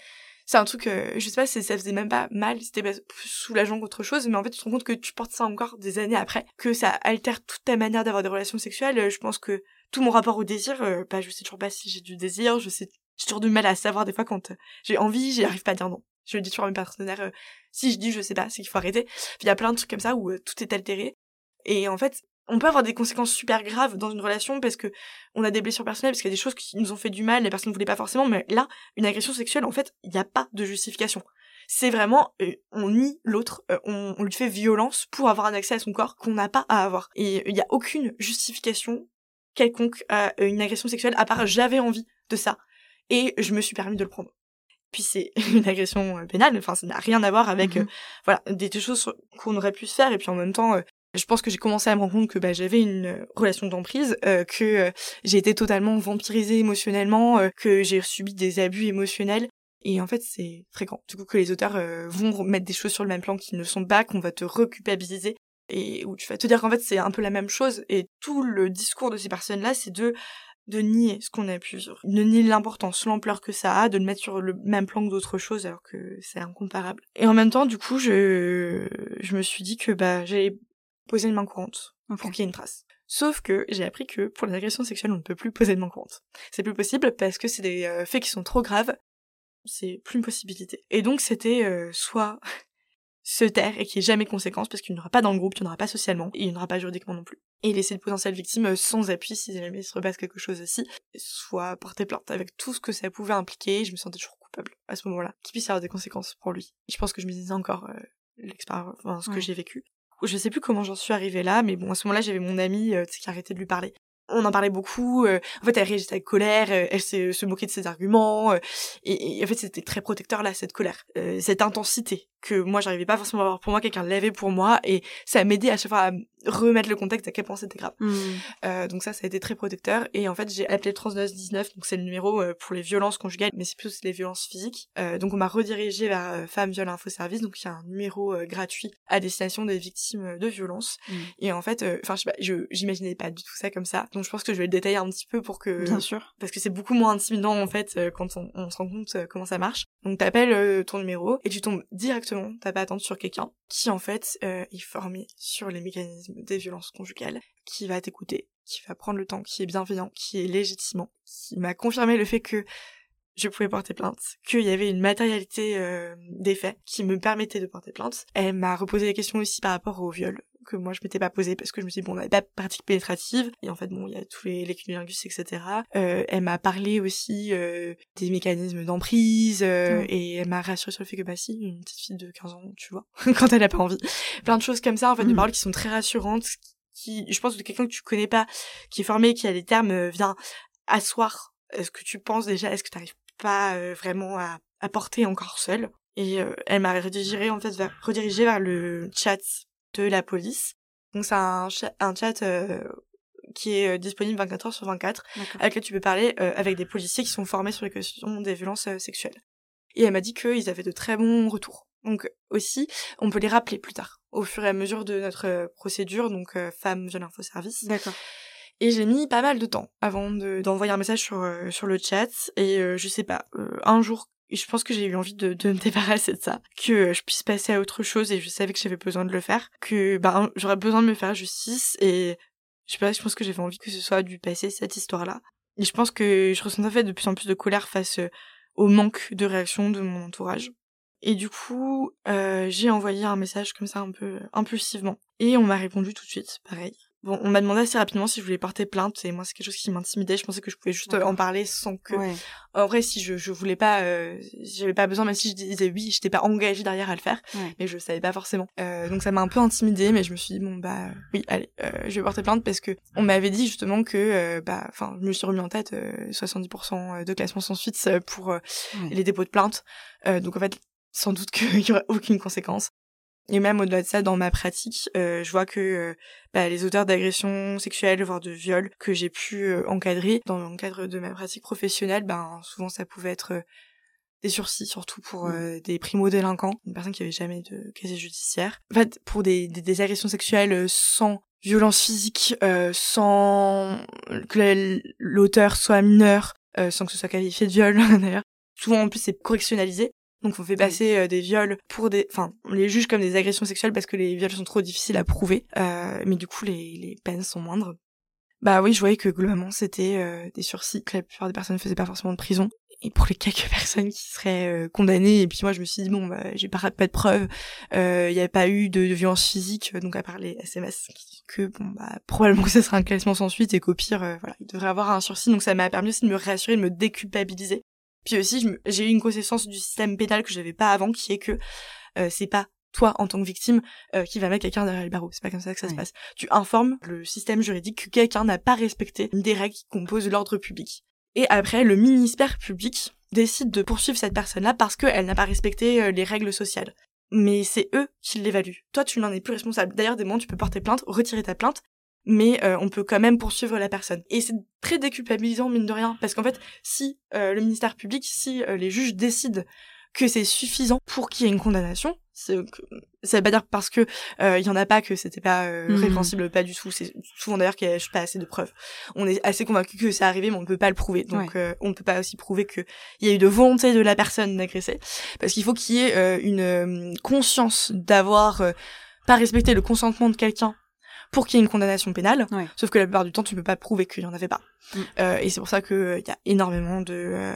[SPEAKER 2] c'est un truc, euh, je sais pas, ça faisait même pas mal, c'était plus soulageant qu'autre chose, mais en fait tu te rends compte que tu portes ça encore des années après, que ça altère toute ta manière d'avoir des relations sexuelles. Je pense que tout mon rapport au désir, euh, bah je sais toujours pas si j'ai du désir, je sais j'ai toujours du mal à savoir des fois quand euh, j'ai envie, j'y arrive pas à dire non. Je le dis toujours à mes partenaires, euh, si je dis je sais pas, c'est qu'il faut arrêter. il y a plein de trucs comme ça où euh, tout est altéré. Et en fait, on peut avoir des conséquences super graves dans une relation parce que on a des blessures personnelles, parce qu'il y a des choses qui nous ont fait du mal, les personnes ne voulaient pas forcément, mais là, une agression sexuelle, en fait, il n'y a pas de justification. C'est vraiment, on nie l'autre, on, on, lui fait violence pour avoir un accès à son corps qu'on n'a pas à avoir. Et il n'y a aucune justification quelconque à une agression sexuelle, à part j'avais envie de ça et je me suis permis de le prendre. Puis c'est une agression euh, pénale, enfin ça n'a rien à voir avec mhm. euh, voilà des, choses qu'on aurait pu se faire et puis en même temps euh, je pense que j'ai commencé à me rendre compte que bah, j'avais une relation d'emprise, que j'ai été totalement vampirisée émotionnellement, que j'ai subi des abus émotionnels. Et en fait, c'est fréquent. Du coup, que les auteurs vont mettre des choses sur le même plan qui ne sont pas, qu'on va te reculpabiliser et où tu vas te dire qu'en fait c'est un peu la même chose. Et tout le discours de ces personnes-là, c'est de de nier ce qu'on a pu vivre, de nier l'importance, l'ampleur que ça a, de le mettre sur le même plan que d'autres choses alors que c'est incomparable. Et en même temps, du coup, je, je me suis dit que bah j'allais poser une main courante pour qu'il y ait une trace. Sauf que j'ai appris que pour les agressions sexuelles, on ne peut plus poser de main courante. C'est plus possible parce que c'est des euh, faits qui sont trop graves. C'est plus une possibilité. Et donc c'était euh, soit se taire et qu'il n'y ait jamais de conséquences parce qu'il n'y aura pas dans le groupe, il n'y en aura pas socialement et il n'y en aura pas juridiquement non plus. Et laisser de potentielles victimes euh, sans appui si jamais il se repasse quelque chose aussi, soit porter plainte avec tout ce que ça pouvait impliquer, je me sentais toujours coupable à ce moment-là, qu'il puisse avoir des conséquences pour lui. Je pense que je me disais encore euh, l'expérience, enfin, ce que j'ai vécu. Je sais plus comment j'en suis arrivée là, mais bon, à ce moment-là, j'avais mon amie euh, qui arrêtait de lui parler on en parlait beaucoup. Euh, en fait, elle réagissait avec colère, euh, elle se, se moquait de ses arguments. Euh, et, en fait, c'était très protecteur là, cette colère, cette intensité que moi, j'arrivais pas forcément à avoir pour moi. Quelqu'un l'avait pour moi, et ça m'aidait à chaque fois remettre le contexte à quel point c'était grave.
[SPEAKER 1] Hmm.
[SPEAKER 2] Euh, donc ça, ça a été très protecteur. Et en fait, j'ai appelé le 3919, donc c'est le numéro euh, pour les violences conjugales, mais c'est plus les violences physiques. Euh, donc on m'a redirigé vers euh, Femmes Viol Info Service, donc il y a un numéro euh, gratuit à destination des victimes de violences.
[SPEAKER 1] Mm.
[SPEAKER 2] Et en fait, euh, enfin, je sais pas, je j'imaginais pas du tout ça comme ça. Donc je pense que je vais le détailler un petit peu pour que
[SPEAKER 1] Bien sûr.
[SPEAKER 2] parce que c'est beaucoup moins intimidant en fait quand on, on se rend compte comment ça marche. Donc t'appelles euh, ton numéro et tu tombes directement, t'as pas à attendre sur quelqu'un qui en fait euh, est formé sur les mécanismes des violences conjugales, qui va t'écouter, qui va prendre le temps, qui est bienveillant, qui est légitimant, qui m'a confirmé le fait que je pouvais porter plainte, qu'il y avait une matérialité euh, des faits qui me permettait de porter plainte. Elle m'a reposé des questions aussi par rapport au viol que moi je m'étais pas posé parce que je me suis dit bon on n'avait pas de pratique pénétrative et en fait bon il y a tous les, les cunnilingus etc. Euh, elle m'a parlé aussi euh, des mécanismes d'emprise euh,
[SPEAKER 1] Ouais.
[SPEAKER 2] et elle m'a rassuré sur le fait que bah si une petite fille de 15 ans tu vois quand elle a pas envie plein de choses comme ça en fait des
[SPEAKER 1] Mhm.
[SPEAKER 2] paroles qui sont très rassurantes qui je pense que quelqu'un que tu connais pas qui est formé qui a les termes euh, vient asseoir euh, ce que tu penses déjà est-ce que tu n'arrives pas euh, vraiment à, à porter encore seul et euh, elle m'a redirigé en fait vers, redirigé vers le chat de la police donc c'est un, cha- un chat euh, qui est disponible 24 heures sur 24
[SPEAKER 1] D'accord.
[SPEAKER 2] avec lequel tu peux parler avec des policiers qui sont formés sur les questions des violences sexuelles. Et elle m'a dit qu'ils avaient de très bons retours. Donc aussi, on peut les rappeler plus tard, au fur et à mesure de notre procédure, donc Femmes Viol Info Service.
[SPEAKER 1] D'accord.
[SPEAKER 2] Et j'ai mis pas mal de temps avant de- d'envoyer un message sur, euh, le chat. Et euh, je sais pas, euh, un jour, je pense que j'ai eu envie de, de me débarrasser de ça, que je puisse passer à autre chose et je savais que j'avais besoin de le faire, que ben j'aurais besoin de me faire justice et je sais pas, je pense que j'avais envie que ce soit du passé cette histoire-là. Et je pense que je ressentais en fait de plus en plus de colère face au manque de réaction de mon entourage. Et du coup, j'ai envoyé un message comme ça un peu impulsivement. Et on m'a répondu tout de suite, pareil. Bon, on m'a demandé assez rapidement si je voulais porter plainte, et moi c'est quelque chose qui m'intimidait, je pensais que je pouvais juste euh, en parler sans que...
[SPEAKER 1] Ouais.
[SPEAKER 2] En vrai, si je, je voulais pas, euh, j'avais pas besoin, même si je disais oui, j'étais pas engagée derrière à le faire,
[SPEAKER 1] Ouais.
[SPEAKER 2] mais je savais pas forcément. Euh, donc ça m'a un peu intimidée, mais je me suis dit bon bah oui, allez, euh, je vais porter plainte parce que on m'avait dit justement que euh, bah enfin je me suis remis en tête euh, 70% de classement sans suite euh, pour euh,
[SPEAKER 1] Ouais.
[SPEAKER 2] les dépôts de plainte. Euh, donc en fait, sans doute qu'il y aurait aucune conséquence. Et même au-delà de ça, dans ma pratique, euh, je vois que euh, bah, les auteurs d'agressions sexuelles, voire de viols, que j'ai pu euh, encadrer dans le cadre de ma pratique professionnelle, ben souvent ça pouvait être euh, des sursis, surtout pour des primo-délinquants, une personne qui avait jamais de casier judiciaire. En fait, pour des, des, des agressions sexuelles sans violence physique, euh, sans que la- l'auteur soit mineur, euh, sans que ce soit qualifié de viol d'ailleurs. Souvent en plus c'est correctionnalisé. Donc on fait passer euh, des viols pour des... Enfin, on les juge comme des agressions sexuelles parce que les viols sont trop difficiles à prouver. Euh, mais du coup, les, les peines sont moindres. Bah oui, je voyais que globalement, c'était euh, des sursis, que la plupart des personnes ne faisaient pas forcément de prison. Et pour les quelques personnes qui seraient euh, condamnées, et puis moi je me suis dit, bon, bah, j'ai pas, pas de preuves, euh, il n'y a pas eu de, de violence physique, donc à part les SMS, que bon, bah, probablement que ça sera un classement sans suite, et qu'au pire, euh, voilà, il devrait avoir un sursis, donc ça m'a permis aussi de me rassurer, de me déculpabiliser. Puis aussi, j'ai eu une connaissance du système pénal que j'avais pas avant, qui est que euh, c'est pas toi en tant que victime euh, qui va mettre quelqu'un derrière les barreaux. C'est pas comme ça que ça se passe. Tu informes le système juridique que quelqu'un n'a pas respecté des règles qui composent l'ordre public. Et après, le ministère public décide de poursuivre cette personne-là parce qu'elle n'a pas respecté euh, les règles sociales. Mais c'est eux qui l'évaluent. Toi, tu n'en es plus responsable. D'ailleurs, des moments, tu peux porter plainte, retirer ta plainte, mais euh, on peut quand même poursuivre la personne. Et c'est très déculpabilisant, mine de rien, parce qu'en fait, si euh, le ministère public, si euh, les juges décident que c'est suffisant pour qu'il y ait une condamnation, ça veut pas dire parce que euh, il y en a pas que c'était pas euh,
[SPEAKER 1] Mhm.
[SPEAKER 2] répréhensible, pas du tout. C'est souvent d'ailleurs qu'il y a pas assez de preuves. On est assez convaincu que c'est arrivé, mais on ne peut pas le prouver. Donc euh, on ne peut pas aussi prouver que il y a eu de volonté de la personne d'agresser, parce qu'il faut qu'il y ait euh, une conscience d'avoir euh, pas respecté le consentement de quelqu'un pour qu'il y ait une condamnation pénale.
[SPEAKER 1] Ouais.
[SPEAKER 2] Sauf que la plupart du temps, tu peux pas prouver qu'il y en avait pas.
[SPEAKER 1] Mm.
[SPEAKER 2] Euh, et c'est pour ça que euh, il y a énormément de euh,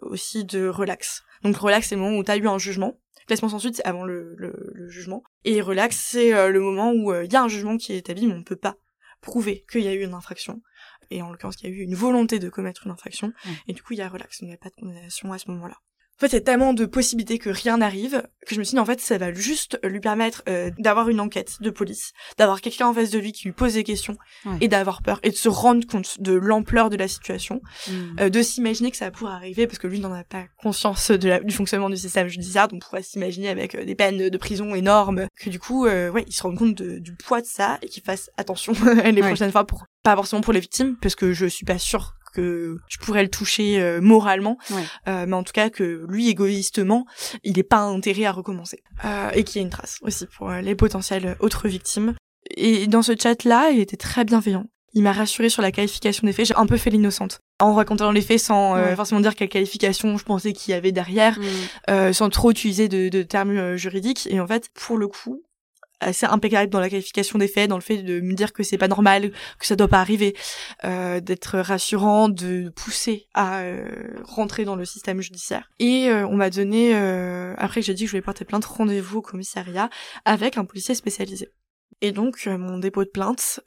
[SPEAKER 2] aussi de relax. Donc relax, c'est le moment où tu as eu un jugement. Classement sans suite, c'est avant le, le, le jugement. Et relax, c'est euh, le moment où il y a un jugement qui est établi, mais on ne peut pas prouver qu'il y a eu une infraction. Et en l'occurrence, qu'il y a eu une volonté de commettre une infraction.
[SPEAKER 1] Mm.
[SPEAKER 2] Et du coup, il y a relax. Il n'y a pas de condamnation à ce moment-là. En fait, il y a tellement de possibilités que rien n'arrive que je me suis dit en fait ça va juste lui permettre euh, d'avoir une enquête de police, d'avoir quelqu'un en face de lui qui lui pose des questions et d'avoir peur et de se rendre compte de l'ampleur de la situation, hmm. euh, de s'imaginer que ça pourrait arriver parce que lui n'en a pas conscience de la, du fonctionnement du système judiciaire, donc on pourrait s'imaginer avec euh, des peines de prison énormes que du coup ouais il se rend compte du poids de ça et qu'il fasse attention les prochaines fois pour pas forcément pour les victimes parce que je suis pas sûre que je pourrais le toucher euh, moralement, euh, mais en tout cas que lui égoïstement, il n'est pas intérêt à recommencer euh, et qu'il y ait une trace aussi pour les potentielles autres victimes. Et dans ce chat-là, il était très bienveillant. Il m'a rassuré sur la qualification des faits. J'ai un peu fait l'innocente en racontant les faits sans forcément dire quelle qualification je pensais qu'il y avait derrière, mm. sans trop utiliser de, de termes juridiques. Et en fait, pour le coup, assez impeccable dans la qualification des faits, dans le fait de me dire que c'est pas normal, que ça doit pas arriver, euh, d'être rassurant, de pousser à euh, rentrer dans le système judiciaire. Et euh, on m'a donné, euh, après que j'ai dit que je voulais porter plainte, rendez-vous au commissariat avec un policier spécialisé. Et donc mon dépôt de plainte,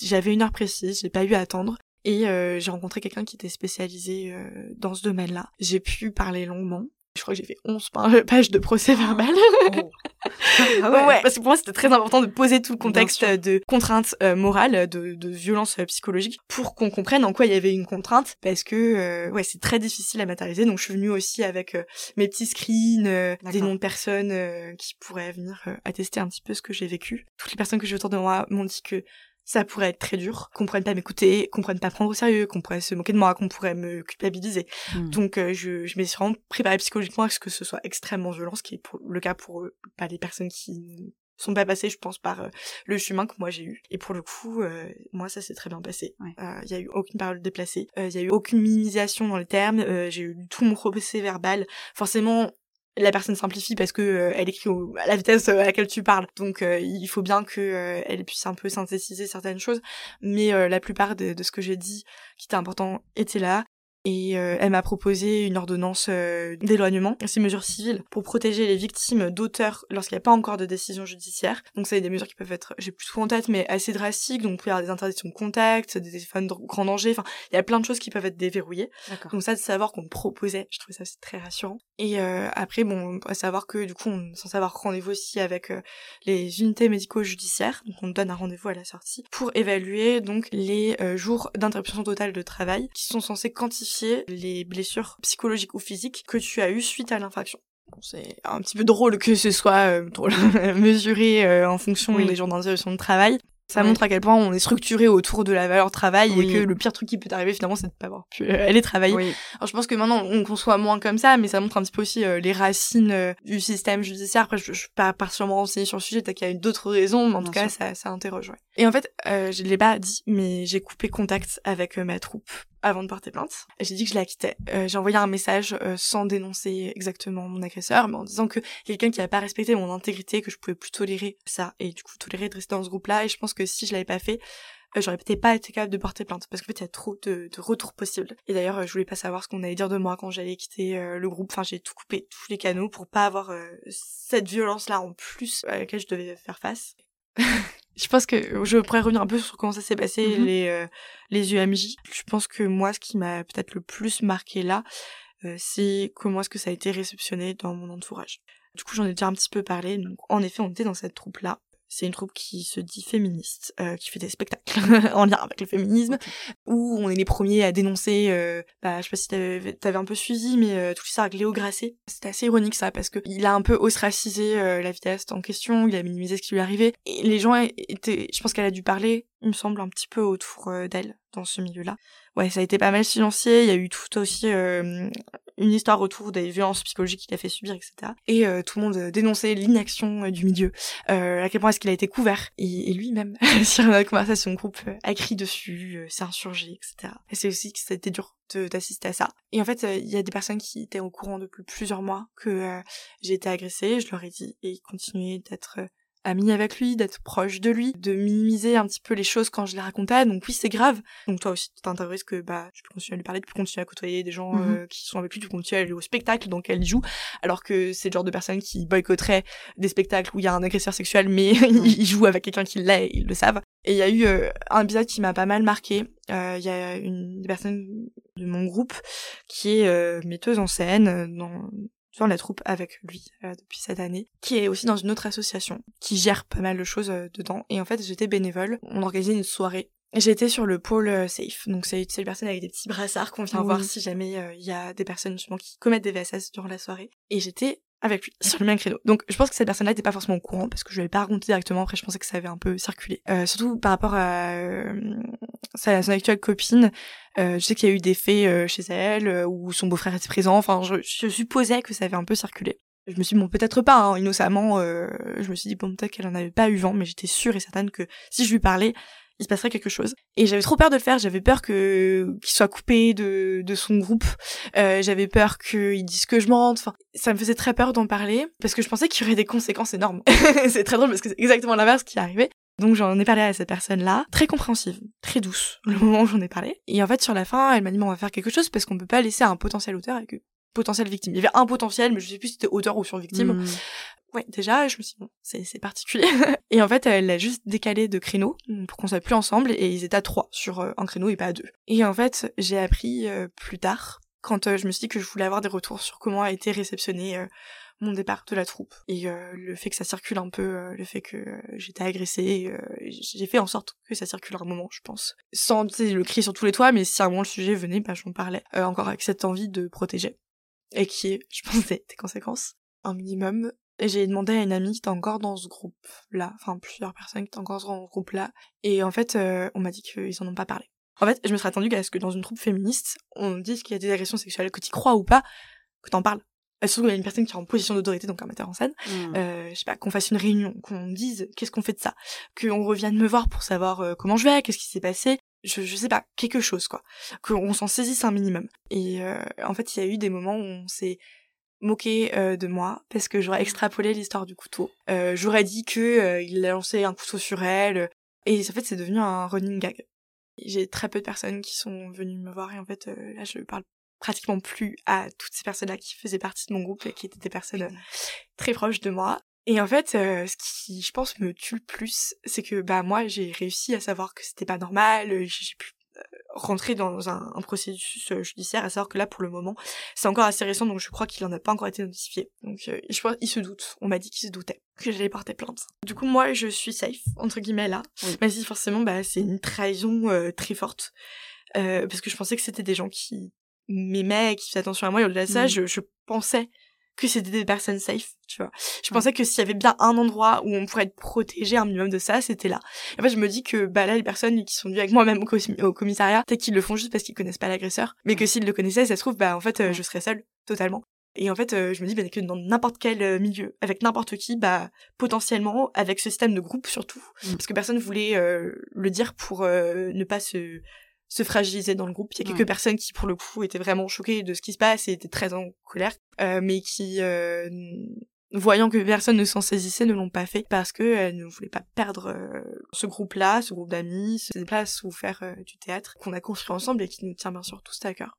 [SPEAKER 2] j'avais une heure précise, j'ai pas eu à attendre. Et j'ai rencontré quelqu'un qui était spécialisé dans ce domaine-là. J'ai pu parler longuement. Je crois que j'ai fait 11 pages de procès verbal. Oh. Ah ouais. Parce que pour moi, c'était très important de poser tout le contexte de contraintes euh, morales, de, de violence euh, psychologique, pour qu'on comprenne en quoi il y avait une contrainte, parce que euh, ouais, c'est très difficile à matérialiser. Donc, je suis venue aussi avec mes petits screens, des noms de personnes qui pourraient venir attester un petit peu ce que j'ai vécu. Toutes les personnes que j'ai autour de moi m'ont dit que ça pourrait être très dur, qu'on pourrait pas m'écouter, qu'on pourrait pas prendre au sérieux, qu'on pourrait se moquer de moi, qu'on pourrait me culpabiliser. Hmm. Donc euh, je, je me suis vraiment préparée psychologiquement à ce que ce soit extrêmement violent, ce qui est pour, le cas pour eux, pas les personnes qui sont pas passées, je pense, par euh, le chemin que moi j'ai eu. Et pour le coup, euh, moi ça s'est très bien passé. Il y a eu aucune parole déplacée, il y a eu aucune minimisation dans les termes, j'ai eu tout mon procès verbal. Forcément, la personne simplifie parce que euh, elle écrit à la vitesse euh, à laquelle tu parles. Donc euh, il faut bien que elle puisse un peu synthétiser certaines choses. Mais la plupart de ce que j'ai dit qui était important était là et euh, elle m'a proposé une ordonnance euh, d'éloignement, ces mesures civiles pour protéger les victimes d'auteurs lorsqu'il n'y a pas encore de décision judiciaire. Donc c'est des mesures qui peuvent être, j'ai plus tout en tête, mais assez drastiques. Donc il peut y avoir des interdictions de contact, des téléphones de grand danger. Enfin, il y a plein de choses qui peuvent être déverrouillées. Donc ça, de savoir qu'on me proposait, je trouvais ça très rassurant. Et euh, après, bon, à savoir que du coup, on est censé avoir rendez-vous aussi avec les unités médico-judiciaires. Donc on donne un rendez-vous à la sortie pour évaluer donc les jours d'interruption totale de travail qui sont censés quantifier les blessures psychologiques ou physiques que tu as eues suite à l'infraction. Bon, c'est un petit peu drôle que ce soit euh, mesuré euh, en fonction des jours d'interruption de travail. Ça montre à quel point on est structuré autour de la valeur travail et que le pire truc qui peut arriver finalement c'est de pas avoir pu euh, aller travailler. Alors je pense que maintenant on conçoit moins comme ça, mais ça montre un petit peu aussi les racines du système judiciaire. Après je, je suis pas particulièrement renseignée sur le sujet, peut-être qu'il y a eu d'autres raisons, mais en tout cas ça, ça interroge. Ouais. Et en fait, je l'ai pas dit, mais j'ai coupé contact avec ma troupe avant de porter plainte. J'ai dit que je la quittais. Euh, j'ai envoyé un message euh, sans dénoncer exactement mon agresseur, mais en disant que quelqu'un qui n'avait pas respecté mon intégrité, que je pouvais plus tolérer ça, et du coup tolérer de rester dans ce groupe-là. Et je pense que si je l'avais pas fait, euh, j'aurais peut-être pas été capable de porter plainte parce qu'en fait il y a trop de, de retours possibles et d'ailleurs je voulais pas savoir ce qu'on allait dire de moi quand j'allais quitter le groupe enfin j'ai tout coupé tous les canaux pour pas avoir cette violence là en plus à laquelle je devais faire face je pense que je pourrais revenir un peu sur comment ça s'est passé mm-hmm. les euh, les UMJ. Je pense que moi, ce qui m'a peut-être le plus marqué là, euh, c'est comment est-ce que ça a été réceptionné dans mon entourage. Du coup, j'en ai déjà un petit peu parlé. Donc, en effet, on était dans cette troupe là. C'est une troupe qui se dit féministe, euh, qui fait des spectacles en lien avec le féminisme, où on est les premiers à dénoncer, euh, bah, je sais pas si t'avais, avais un peu suivi, mais euh, tout ça avec Léo Grasset. C'était assez ironique ça, parce que il a un peu ostracisé euh, la vitesse en question, il a minimisé ce qui lui arrivait, et les gens étaient, je pense qu'elle a dû parler, il me semble, un petit peu autour d'elle dans ce milieu-là. Ouais, ça a été pas mal silencié, il y a eu tout aussi une histoire autour des violences psychologiques qu'il a fait subir, etc. Et euh, tout le monde dénonçait l'inaction euh, du milieu, euh, à quel point est-ce qu'il a été couvert? Et, lui-même, sur notre conversation groupe, a écrit dessus, s'est insurgé, etc. Et c'est aussi que été dur d'assister à ça. Et en fait, il y a des personnes qui étaient au courant depuis plusieurs mois que j'ai été agressée, je leur ai dit, et ils continuaient d'être amie avec lui, d'être proche de lui, de minimiser un petit peu les choses quand je les racontais. Donc oui, c'est grave. Donc toi aussi, tu t'intéresse que bah tu peux continuer à lui parler, tu peux continuer à côtoyer des gens
[SPEAKER 1] Mhm.
[SPEAKER 2] euh, qui sont avec lui, tu peux continuer à aller au spectacle dans lequel il joue, alors que c'est le genre de personnes qui boycotteraient des spectacles où il y a un agresseur sexuel, mais il joue avec quelqu'un qui l'est, et ils le savent. Et il y a eu euh, un épisode qui m'a pas mal marqué. Euh, Il y a une des personnes de mon groupe qui est metteuse en scène dans dans la troupe avec lui euh, depuis cette année, qui est aussi dans une autre association, qui gère pas mal de choses euh, dedans. Et en fait, j'étais bénévole. On organisait une soirée. J'étais sur le pôle euh, safe, donc c'est les personnes avec des petits brassards qu'on vient
[SPEAKER 1] Oui.
[SPEAKER 2] voir si jamais il y a des personnes justement qui commettent des VSS durant la soirée. Et j'étais avec lui sur le même créneau. Donc je pense que cette personne-là n'était pas forcément au courant parce que je lui avais pas raconté directement. Après, je pensais que ça avait un peu circulé. Euh, surtout par rapport à euh, sa, son actuelle copine. Euh, je sais qu'il y a eu des faits euh, chez elle euh, où son beau-frère était présent. Enfin, je, je supposais que ça avait un peu circulé. Je me suis dit, bon, peut-être pas, hein, innocemment. euh, je me suis dit, bon, peut-être qu'elle en avait pas eu vent, mais j'étais sûre et certaine que si je lui parlais, il se passerait quelque chose. Et j'avais trop peur de le faire. J'avais peur que qu'il soit coupé de, de son groupe. Euh, j'avais peur qu'il dise que je mente. Enfin, ça me faisait très peur d'en parler parce que je pensais qu'il y aurait des conséquences énormes. c'est très drôle parce que c'est exactement l'inverse qui est arrivé. Donc j'en ai parlé à cette personne-là, très compréhensive, très douce, le moment où j'en ai parlé. Et en fait, sur la fin, elle m'a dit, bon, on va faire quelque chose parce qu'on peut pas laisser un potentiel auteur avec une potentielle victime. Il y avait un potentiel, mais je sais plus si c'était auteur ou sur-victime.
[SPEAKER 1] Mm.
[SPEAKER 2] Ouais, déjà, je me suis dit, bon, c'est, c'est particulier. et en fait, elle l'a juste décalé de créneau pour qu'on soit plus ensemble et ils étaient à trois sur euh, un créneau et pas à deux. Et en fait, j'ai appris euh, plus tard, quand euh, je me suis dit que je voulais avoir des retours sur comment a été réceptionné euh, mon départ de la troupe et euh, le fait que ça circule un peu, euh, le fait que euh, j'étais agressée, euh, j'ai fait en sorte que ça circule un moment, je pense. Sans le crier sur tous les toits, mais si à un moment le sujet venait, bah, j'en parlais. Euh, encore avec cette envie de protéger. Et qui est, je pense, des, des conséquences. Un minimum. Et j'ai demandé à une amie qui était encore dans ce groupe-là, enfin plusieurs personnes qui étaient encore dans ce groupe-là, et en fait, euh, on m'a dit qu'ils en ont pas parlé. En fait, je me serais attendue à ce que dans une troupe féministe, on dise qu'il y a des agressions sexuelles, que tu crois ou pas, que t'en parles. Surtout qu'il y a une personne qui est en position d'autorité, donc un metteur en scène,
[SPEAKER 1] Mm.
[SPEAKER 2] euh, je sais pas, qu'on fasse une réunion, qu'on dise qu'est-ce qu'on fait de ça, qu'on revienne me voir pour savoir euh, comment je vais, qu'est-ce qui s'est passé, je, je sais pas, quelque chose quoi, qu'on s'en saisisse un minimum. Et euh, en fait, il y a eu des moments où on s'est moqué euh, de moi parce que j'aurais extrapolé l'histoire du couteau. Euh, j'aurais dit que il a lancé un couteau sur elle et en fait c'est devenu un running gag. J'ai très peu de personnes qui sont venues me voir et en fait là je parle pratiquement plus à toutes ces personnes-là qui faisaient partie de mon groupe et qui étaient des personnes très proches de moi. Et en fait, euh, ce qui, je pense, me tue le plus, c'est que bah moi, j'ai réussi à savoir que c'était pas normal. euh, J'ai pu euh, rentrer dans un, un processus euh, judiciaire, à savoir que là, pour le moment, c'est encore assez récent, donc je crois qu'il en a pas encore été notifié. Donc, euh, je pense, il se doute. On m'a dit qu'il se doutait que j'allais porter plainte. Du coup, moi, je suis safe entre guillemets là,
[SPEAKER 1] Oui.
[SPEAKER 2] même si forcément, bah, c'est une trahison euh, très forte, euh, parce que je pensais que c'était des gens qui m'aimaient, qui faisaient attention à moi. Et au-delà de ça,
[SPEAKER 1] Mhm.
[SPEAKER 2] je, je pensais que c'était des personnes safe, tu vois. Je pensais que s'il y avait bien un endroit où on pourrait être protégé un minimum de ça, c'était là. En fait, je me dis que bah là, les personnes qui sont venues avec moi même au, commi- au commissariat, peut-être qu'ils le font juste parce qu'ils connaissent pas l'agresseur, mais que s'ils le connaissaient, ça se trouve, bah en fait, euh, je serais seule totalement. Et en fait, euh, je me dis bah, que dans n'importe quel euh, milieu, avec n'importe qui, bah potentiellement, avec ce système de groupe surtout,
[SPEAKER 1] Mm.
[SPEAKER 2] parce que personne voulait euh, le dire pour euh, ne pas se se fragiliser dans le groupe. Il y a quelques
[SPEAKER 1] Ouais.
[SPEAKER 2] personnes qui, pour le coup, étaient vraiment choquées de ce qui se passe et étaient très en colère, euh, mais qui, euh, voyant que personne ne s'en saisissait, ne l'ont pas fait parce que elles ne voulaient pas perdre euh, ce groupe-là, ce groupe d'amis, ces places où faire euh, du théâtre qu'on a construit ensemble et qui nous tient bien sûr tous à cœur.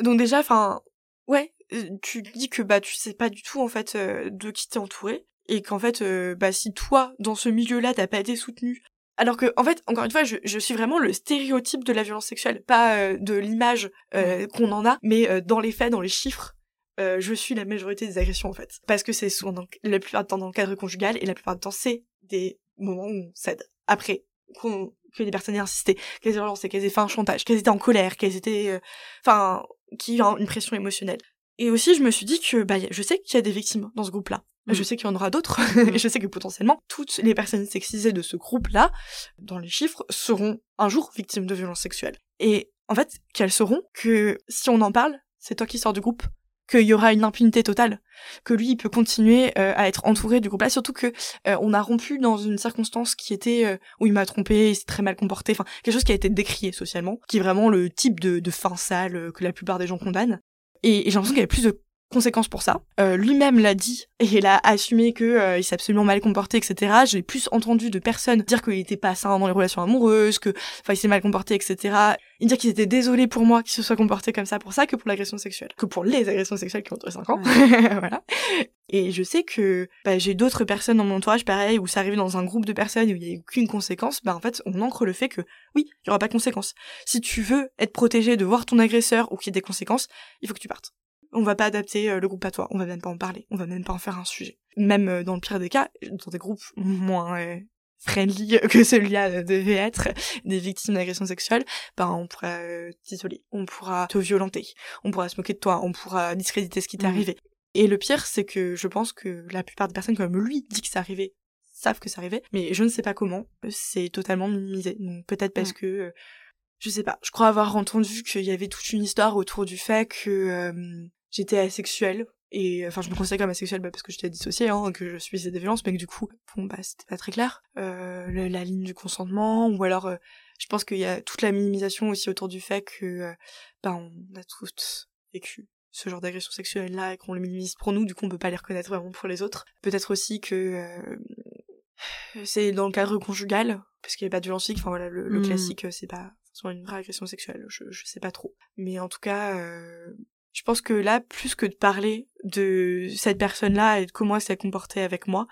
[SPEAKER 2] Donc déjà, enfin, ouais, euh, tu dis que bah tu sais pas du tout en fait euh, de qui t'es entouré et qu'en fait euh, bah si toi dans ce milieu-là t'as pas été soutenu alors que en fait encore une fois je, je suis vraiment le stéréotype de la violence sexuelle. Pas euh, de l'image euh, qu'on en a mais euh, dans les faits dans les chiffres euh, je suis la majorité des agressions en fait. Parce que c'est souvent dans, la plupart du temps dans le cadre conjugal et la plupart du temps c'est des moments où on cède. Après qu'on que les personnes aient insisté qu'elles aient relancé qu'elles aient fait un chantage qu'elles étaient en colère qu'elles étaient euh, enfin qu'il y a une pression émotionnelle. Et aussi, je me suis dit que bah, je sais qu'il y a des victimes dans ce groupe-là.
[SPEAKER 1] Mm.
[SPEAKER 2] Je sais qu'il y en aura d'autres. et je sais que potentiellement, toutes les personnes sexisées de ce groupe-là, dans les chiffres, seront un jour victimes de violences sexuelles. Et en fait, qu'elles sauront que si on en parle, c'est toi qui sors du groupe, qu'il y aura une impunité totale, que lui, il peut continuer euh, à être entouré du groupe-là, surtout que euh, on a rompu dans une circonstance qui était euh, où il m'a trompé, il s'est très mal comporté, enfin quelque chose qui a été décrié socialement, qui est vraiment le type de, de fin sale que la plupart des gens condamnent. Et, et j'ai l'impression qu'il y avait plus de conséquences pour ça. Euh, lui-même l'a dit et il a assumé que euh, il s'est absolument mal comporté, etc. J'ai plus entendu de personnes dire qu'il était pas sain dans les relations amoureuses, que enfin il s'est mal comporté, etc. Il dire qu'ils étaient désolés pour moi qu'il se soit comporté comme ça pour ça que pour l'agression sexuelle, que pour les agressions sexuelles qui ont entre 5 ans. voilà. Et je sais que bah, j'ai d'autres personnes dans mon entourage pareil où ça arrive dans un groupe de personnes où il y a aucune conséquence, bah en fait on ancre le fait que oui, il y aura pas de conséquences. Si tu veux être protégé de voir ton agresseur ou qu'il y ait des conséquences, il faut que tu partes on va pas adapter euh, le groupe à toi, on va même pas en parler, on va même pas en faire un sujet. Même euh, dans le pire des cas, dans des groupes moins euh, friendly que celui-là devait être, des victimes d'agressions sexuelles, ben on pourra t'isoler, on pourra te violenter, on pourra se moquer de toi, on pourra discréditer ce qui t'est mmh. arrivé. Et le pire, c'est que je pense que la plupart des personnes comme lui dit que c'est arrivé savent que c'est arrivé, mais je ne sais pas comment, c'est totalement minimisé. Donc peut-être parce mmh. que je sais pas, je crois avoir entendu qu'il y avait toute une histoire autour du fait que j'étais asexuelle et enfin je me considère comme asexuelle bah, parce que j'étais dissociée hein, que je subissais des violences mais que du coup bon bah c'était pas très clair. Euh, la ligne du consentement ou alors euh, je pense qu'il y a toute la minimisation aussi autour du fait que euh, bah on a tous vécu ce genre d'agression sexuelle là et qu'on le minimise pour nous du coup on peut pas les reconnaître vraiment pour les autres. Peut-être aussi que euh, c'est dans le cadre conjugal parce qu'il y a pas de violence enfin voilà le, le mmh. classique c'est pas soit une vraie agression sexuelle je, je sais pas trop. Mais en tout cas je pense que là, plus que de parler de cette personne-là et de comment elle s'est comportée avec moi,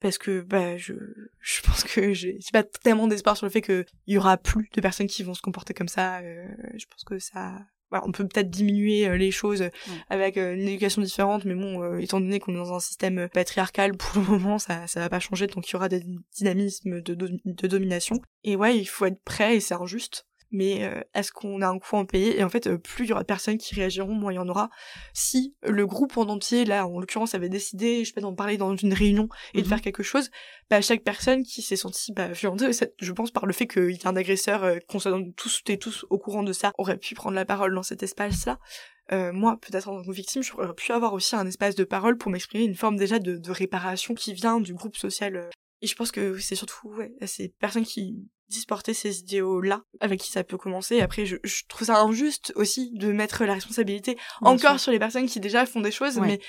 [SPEAKER 2] parce que bah je je pense que j'ai pas tellement d'espoir sur le fait qu'il y aura plus de personnes qui vont se comporter comme ça. Euh, je pense que ça on peut peut-être diminuer euh, les choses avec euh, une éducation différente, mais bon, étant donné qu'on est dans un système patriarcal, pour le moment, ça, ça va pas changer, donc il y aura des dynamismes de, de domination. Et ouais, il faut être prêt, et c'est injuste mais euh, est-ce qu'on a un coût à en payer? Et en fait, euh, plus il y aura de personnes qui réagiront, moins il y en aura. Si le groupe en entier, là, en l'occurrence, avait décidé, je sais pas, d'en parler dans une réunion et de mhm. faire quelque chose, bah, chaque personne qui s'est sentie bah, violentée, je pense, par le fait qu'il y a un agresseur, euh, qu'on soit tous et tous au courant de ça, aurait pu prendre la parole dans cet espace-là. moi, peut-être en tant que victime, j'aurais pu avoir aussi un espace de parole pour m'exprimer une forme déjà de, de, réparation qui vient du groupe social. Et je pense que c'est surtout ouais, ces personnes qui disporter ces idéaux-là, avec qui ça peut commencer. Après, je, je, trouve ça injuste aussi de mettre la responsabilité encore sur les personnes qui déjà font des choses, mais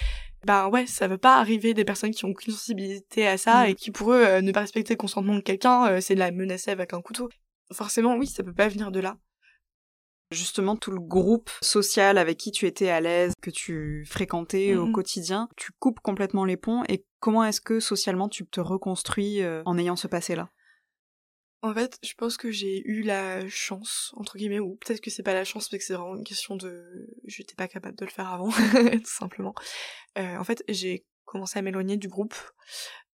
[SPEAKER 2] ben ouais, ça veut pas arriver des personnes qui ont aucune sensibilité à ça mm. et qui pour eux euh, ne pas respecter le consentement de quelqu'un, euh, c'est de la menacer avec un couteau. Forcément, oui, ça peut pas venir de là.
[SPEAKER 1] Justement, tout le groupe social avec qui tu étais à l'aise, que tu fréquentais au quotidien, tu coupes complètement les ponts et comment est-ce que socialement tu te reconstruis euh, en ayant ce passé-là?
[SPEAKER 2] En fait, je pense que j'ai eu la chance, entre guillemets, ou peut-être que c'est pas la chance, mais que c'est vraiment une question de... J'étais pas capable de le faire avant, tout simplement. Euh, en fait, j'ai commencé à m'éloigner du groupe,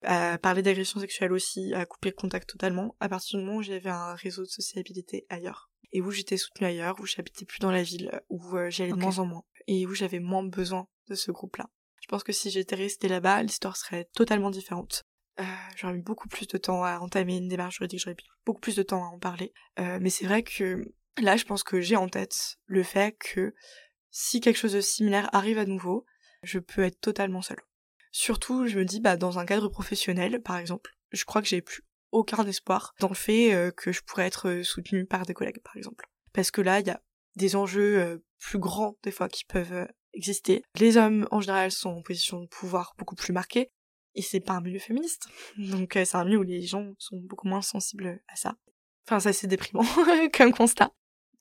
[SPEAKER 2] à parler d'agression sexuelle aussi, à couper le contact totalement, à partir du moment où j'avais un réseau de sociabilité ailleurs. Et où j'étais soutenue ailleurs, où j'habitais plus dans la ville, où euh, j'y allais de moins en moins, et où j'avais moins besoin de ce groupe-là. Je pense que si j'étais restée là-bas, l'histoire serait totalement différente. Euh, j'aurais mis beaucoup plus de temps à entamer une démarche juridique, j'aurais mis beaucoup plus de temps à en parler. Euh, mais c'est vrai que là, je pense que j'ai en tête le fait que si quelque chose de similaire arrive à nouveau, je peux être totalement seule. Surtout, je me dis, bah, dans un cadre professionnel, par exemple, je crois que j'ai plus aucun espoir dans le fait euh, que je pourrais être soutenue par des collègues, par exemple. Parce que là, il y a des enjeux euh, plus grands, des fois, qui peuvent exister. Les hommes, en général, sont en position de pouvoir beaucoup plus marquée. Et c'est pas un milieu féministe. Donc euh, c'est un milieu où les gens sont beaucoup moins sensibles à ça. Enfin, ça c'est déprimant comme constat.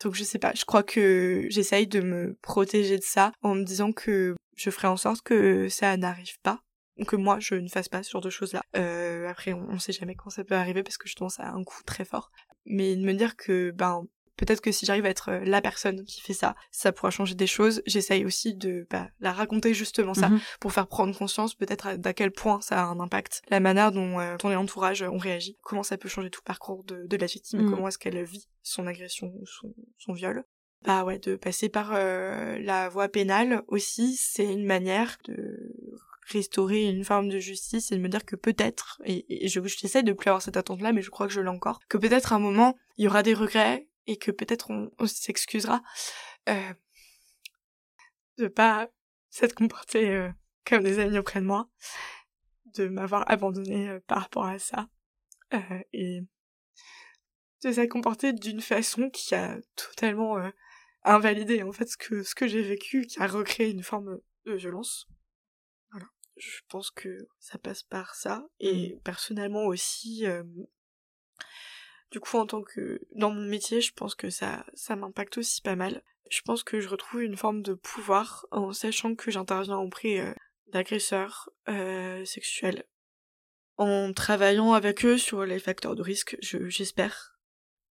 [SPEAKER 2] Donc je sais pas, je crois que j'essaye de me protéger de ça en me disant que je ferai en sorte que ça n'arrive pas. Que moi je ne fasse pas ce genre de choses là. Euh, après on, on sait jamais quand ça peut arriver parce que je pense à un coup très fort. Mais de me dire que ben Peut-être que si j'arrive à être euh, la personne qui fait ça, ça pourra changer des choses. J'essaye aussi de bah, la raconter justement ça, mhm. pour faire prendre conscience peut-être d'à quel point ça a un impact, la manière dont euh, ton entourage ont réagi, comment ça peut changer tout le parcours de, de la victime, mhm. comment est-ce qu'elle vit son agression ou son, son viol. Bah ouais, de passer par euh, la voie pénale aussi, c'est une manière de restaurer une forme de justice et de me dire que peut-être, et, je j'essaie de plus avoir cette attente-là, mais je crois que je l'ai encore, que peut-être à un moment, il y aura des regrets, et que peut-être on, s'excusera euh, de pas s'être comporté euh, comme des amis auprès de moi, de m'avoir abandonné euh, par rapport à ça, euh, et de s'être comporté d'une façon qui a totalement invalidé en fait ce que ce que j'ai vécu, qui a recréé une forme de violence. Voilà. Je pense que ça passe par ça. Et mmh. personnellement aussi, euh, du coup, en tant que dans mon métier, je pense que ça, ça m'impacte aussi pas mal. Je pense que je retrouve une forme de pouvoir en sachant que j'interviens auprès euh, d'agresseurs euh, sexuels. En travaillant avec eux sur les facteurs de risque, j'espère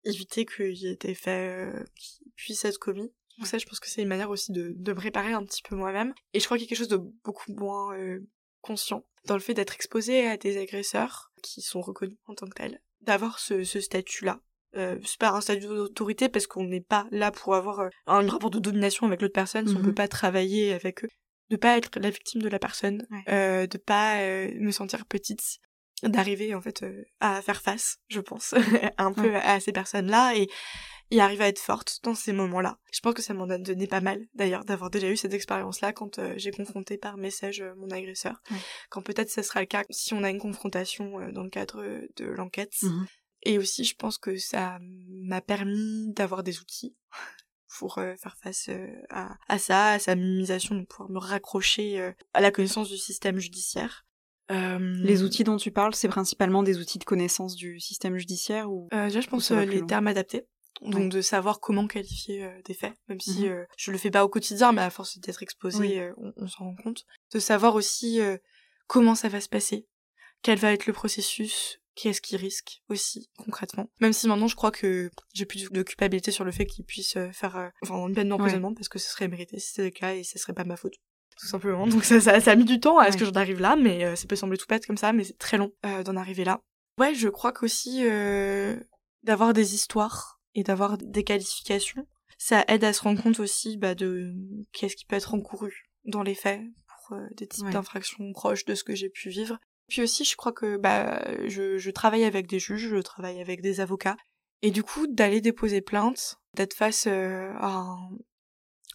[SPEAKER 2] éviter qu'il y ait des faits euh, qui puissent être commis. Donc ça, je pense que c'est une manière aussi de, de me préparer un petit peu moi-même. Et je crois qu'il y a quelque chose de beaucoup moins conscient dans le fait d'être exposé à des agresseurs qui sont reconnus en tant que tels, d'avoir ce, ce statut-là. Euh, c'est pas un statut d'autorité parce qu'on n'est pas là pour avoir euh, un rapport de domination avec l'autre personne, si on mhm. peut pas travailler avec eux, de pas être la victime de la personne, euh, de pas euh, me sentir petite, d'arriver en fait euh, à faire face, je pense, un peu à ces personnes-là et, y arriver à être forte dans ces moments-là. Je pense que ça m'en a donné pas mal d'ailleurs d'avoir déjà eu cette expérience-là quand euh, j'ai confronté par message euh, mon agresseur. Quand peut-être ce sera le cas si on a une confrontation dans le cadre de l'enquête. Mmh et aussi, je pense que ça m'a permis d'avoir des outils pour faire face à, à, ça, à sa minimisation, de pouvoir me raccrocher à la connaissance du système judiciaire.
[SPEAKER 1] Euh, les outils dont tu parles, c'est principalement des outils de connaissance du système judiciaire ou
[SPEAKER 2] euh, Déjà, je pense euh, les termes adaptés. Donc de savoir comment qualifier des faits, même si mhm. je le fais pas au quotidien, mais à force d'être exposé, on, s'en rend compte. De savoir aussi comment ça va se passer, quel va être le processus, qu'est-ce qui risque aussi concrètement. Même si maintenant je crois que j'ai plus de culpabilité sur le fait qu'il puisse faire enfin une peine d'emprisonnement parce que ce serait mérité si c'était le cas et ce serait pas ma faute tout simplement. Donc ça, ça, a mis du temps à ce que j'en arrive là, mais euh, ça peut sembler tout bête comme ça, mais c'est très long euh, d'en arriver là. Ouais, je crois qu'aussi euh, d'avoir des histoires et d'avoir des qualifications, ça aide à se rendre compte aussi bah, de qu'est-ce qui peut être encouru dans les faits pour des types d'infractions proches de ce que j'ai pu vivre. Puis aussi, je crois que bah, je, je travaille avec des juges, je travaille avec des avocats, et du coup, d'aller déposer plainte, d'être face à un,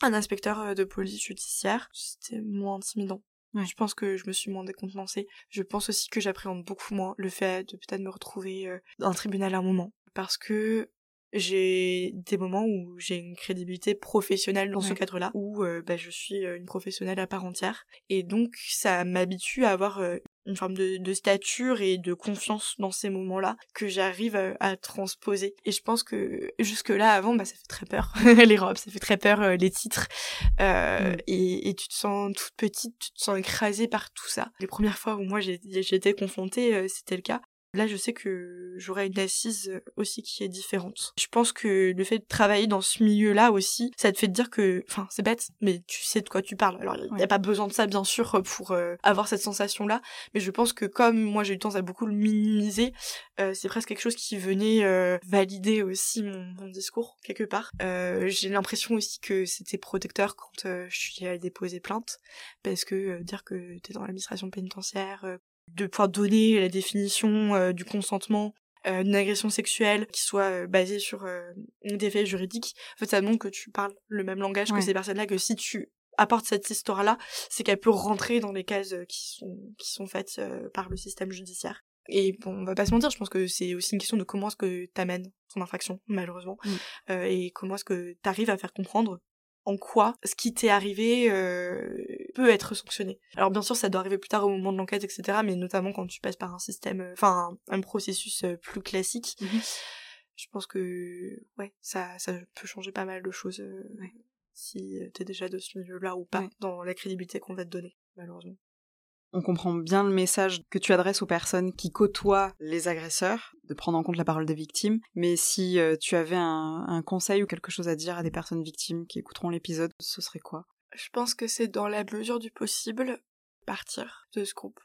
[SPEAKER 2] un inspecteur euh, de police judiciaire. C'était moins intimidant. Je pense que je me suis moins décontenancée. Je pense aussi que j'appréhende beaucoup moins le fait de peut-être me retrouver euh, dans un tribunal à un moment. Parce que j'ai des moments où j'ai une crédibilité professionnelle dans ce cadre-là, où euh, bah, je suis une professionnelle à part entière. Et donc ça m'habitue à avoir une forme de, stature et de confiance dans ces moments-là que j'arrive à, transposer. Et je pense que jusque-là, avant, bah, ça fait très peur. les robes, ça fait très peur, euh, les titres. Euh, mm. et, tu te sens toute petite, tu te sens écrasée par tout ça. Les premières fois où moi j'ai été confrontée, euh, c'était le cas. Là, je sais que j'aurai une assise euh, aussi qui est différente. Je pense que le fait de travailler dans ce milieu-là aussi, ça te fait te dire que, enfin, c'est bête, mais tu sais de quoi tu parles. Alors, il n'y a pas besoin de ça, bien sûr, pour euh, avoir cette sensation-là, mais je pense que comme moi j'ai eu tendance à beaucoup le minimiser, euh, c'est presque quelque chose qui venait valider aussi mon, discours, quelque part. j'ai l'impression aussi que c'était protecteur quand je suis allée déposer plainte, parce que dire que t'es dans l'administration pénitentiaire, de pouvoir donner la définition euh, du consentement euh, d'une agression sexuelle qui soit euh, basée sur des faits juridiques. En fait, ça montre que tu parles le même langage que ces personnes-là, que si tu apportes cette histoire-là, c'est qu'elle peut rentrer dans les cases qui sont qui sont faites par le système judiciaire. Et bon, on va pas se mentir, je pense que c'est aussi une question de comment est-ce que t'amènes ton infraction, malheureusement, mm. et comment est-ce que t'arrives à faire comprendre en quoi ce qui t'est arrivé euh, peut être sanctionné. Alors bien sûr, ça doit arriver plus tard au moment de l'enquête, etc. Mais notamment quand tu passes par un système, euh, enfin un, processus euh, plus classique. Mhm. Je pense que ouais, ça, ça peut changer pas mal de choses si t'es déjà de ce milieu-là ou pas dans la crédibilité qu'on va te donner, malheureusement
[SPEAKER 1] on comprend bien le message que tu adresses aux personnes qui côtoient les agresseurs, de prendre en compte la parole des victimes. Mais si euh, tu avais un, conseil ou quelque chose à dire à des personnes victimes qui écouteront l'épisode, ce serait quoi?
[SPEAKER 2] Je pense que c'est dans la mesure du possible partir de ce groupe.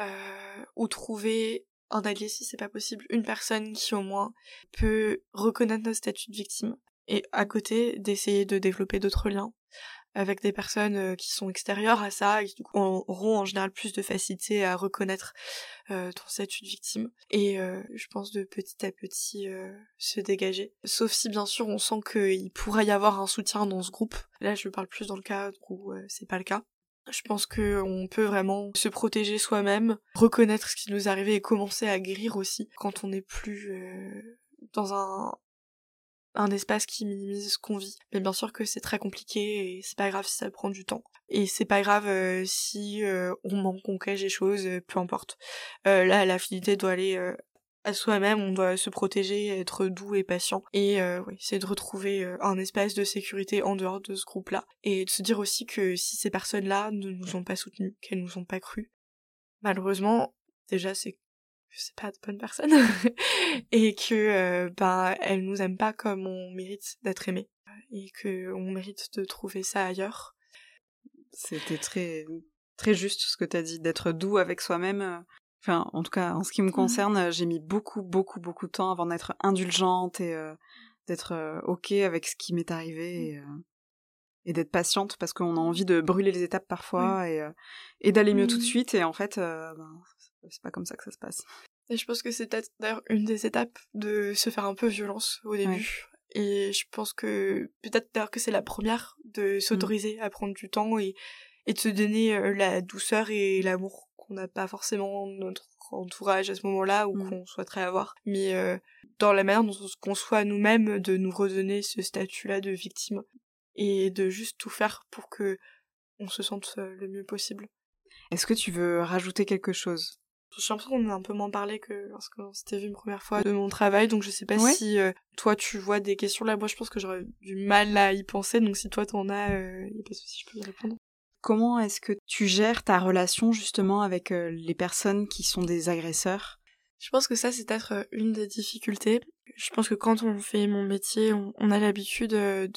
[SPEAKER 2] Euh, ou trouver un allié si c'est pas possible, une personne qui au moins peut reconnaître notre statut de victime et à côté d'essayer de développer d'autres liens avec des personnes euh, qui sont extérieures à ça et qui du auront en général plus de facilité à reconnaître euh, ton statut de victime. Et euh, je pense de petit à petit euh, se dégager. Sauf si bien sûr on sent qu'il pourrait y avoir un soutien dans ce groupe. Là je parle plus dans le cas où c'est pas le cas. Je pense que on peut vraiment se protéger soi-même, reconnaître ce qui nous est arrivé et commencer à guérir aussi quand on n'est plus dans un un espace qui minimise ce qu'on vit. Mais bien sûr que c'est très compliqué et c'est pas grave si ça prend du temps. Et c'est pas grave euh, si euh, on manque, on cache des choses, euh, peu importe. là, la finalité doit aller à soi-même, on doit se protéger, être doux et patient. Et oui, c'est de retrouver un espace de sécurité en dehors de ce groupe-là. Et de se dire aussi que si ces personnes-là ne nous ont pas soutenus, qu'elles nous ont pas cru, malheureusement, déjà c'est c'est pas de bonnes personnes et que euh, ben elles nous aiment pas comme on mérite d'être aimé et que on mérite de trouver ça ailleurs.
[SPEAKER 1] C'était très très juste ce que tu as dit d'être doux avec soi-même. Enfin, en tout cas, en ce qui me mmh. concerne, j'ai mis beaucoup beaucoup beaucoup de temps avant d'être indulgente et euh, d'être euh, OK avec ce qui m'est arrivé mmh. et, d'être patiente parce qu'on a envie de brûler les étapes parfois et, et d'aller mieux tout de mmh. suite et en fait ben, c'est pas comme ça que ça se passe.
[SPEAKER 2] Et je pense que c'est peut-être d'ailleurs une des étapes de se faire un peu violence au début. Et je pense que peut-être d'ailleurs que c'est la première de mmh. s'autoriser à prendre du temps et, et de se donner euh, la douceur et l'amour qu'on n'a pas forcément notre entourage à ce moment-là ou mmh. qu'on souhaiterait avoir. Mais euh, dans la manière dont on se conçoit nous-mêmes de nous redonner ce statut-là de victime et de juste tout faire pour que on se sente euh, le mieux possible.
[SPEAKER 1] Est-ce que tu veux rajouter quelque chose?
[SPEAKER 2] J'ai l'impression qu'on a un peu moins parlé que lorsqu'on s'était vu une première fois de mon travail, donc je sais pas si euh, toi tu vois des questions là. Moi je pense que j'aurais du mal à y penser, donc si toi t'en as, euh, y a pas de souci, je peux y répondre.
[SPEAKER 1] Comment est-ce que tu gères ta relation justement avec euh, les personnes qui sont des agresseurs?
[SPEAKER 2] Je pense que ça c'est peut-être euh, une des difficultés. Je pense que quand on fait mon métier, on, a l'habitude de,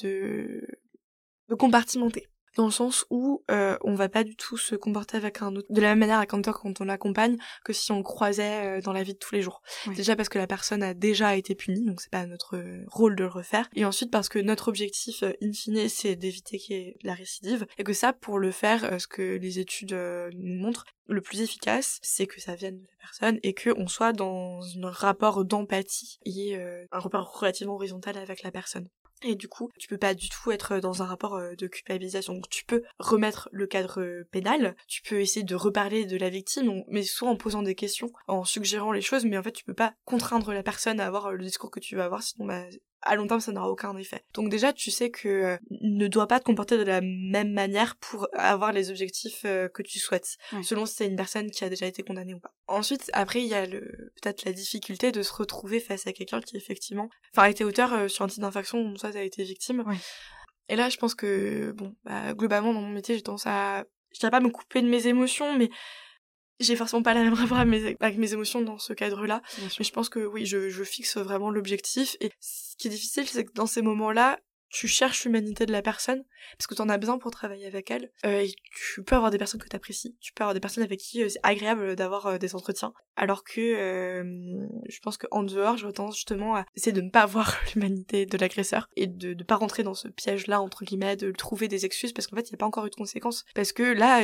[SPEAKER 2] de compartimenter dans le sens où euh, on va pas du tout se comporter avec un autre de la même manière à quand on l'accompagne que si on le croisait euh, dans la vie de tous les jours. Déjà parce que la personne a déjà été punie, donc c'est pas notre euh, rôle de le refaire. Et ensuite parce que notre objectif euh, in fine c'est d'éviter qu'il y ait la récidive et que ça pour le faire, ce que les études nous montrent, le plus efficace, c'est que ça vienne de la personne et que on soit dans un rapport d'empathie et un rapport relativement horizontal avec la personne. Et du coup, tu peux pas du tout être dans un rapport euh, de culpabilisation. Donc tu peux remettre le cadre euh, pénal, tu peux essayer de reparler de la victime, mais soit en posant des questions, en suggérant les choses, mais en fait tu peux pas contraindre la personne à avoir euh, le discours que tu vas avoir, sinon bah, à long terme ça n'aura aucun effet. Donc déjà tu sais que euh, ne dois pas te comporter de la même manière pour avoir les objectifs euh, que tu souhaites, selon si c'est une personne qui a déjà été condamnée ou pas. Ensuite après il y a le peut-être la difficulté de se retrouver face à quelqu'un qui effectivement enfin a été auteur euh, sur un titre d'infraction dont toi t'as été victime. Et là je pense que bon bah, globalement dans mon métier j'ai tendance à je dirais pas me couper de mes émotions mais j'ai forcément pas la même rapport avec mes, avec mes émotions dans ce cadre-là, mais je pense que oui, je, je fixe vraiment l'objectif. Et ce qui est difficile, c'est que dans ces moments-là, tu cherches l'humanité de la personne parce que tu en as besoin pour travailler avec elle euh, et tu peux avoir des personnes que tu apprécies tu peux avoir des personnes avec qui euh, c'est agréable d'avoir euh, des entretiens. Alors que je pense qu'en dehors j'aurais tendance justement à essayer de ne pas voir l'humanité de l'agresseur et de ne pas rentrer dans ce piège là entre guillemets de trouver des excuses parce qu'en fait il n'y a pas encore eu de conséquences. Parce que là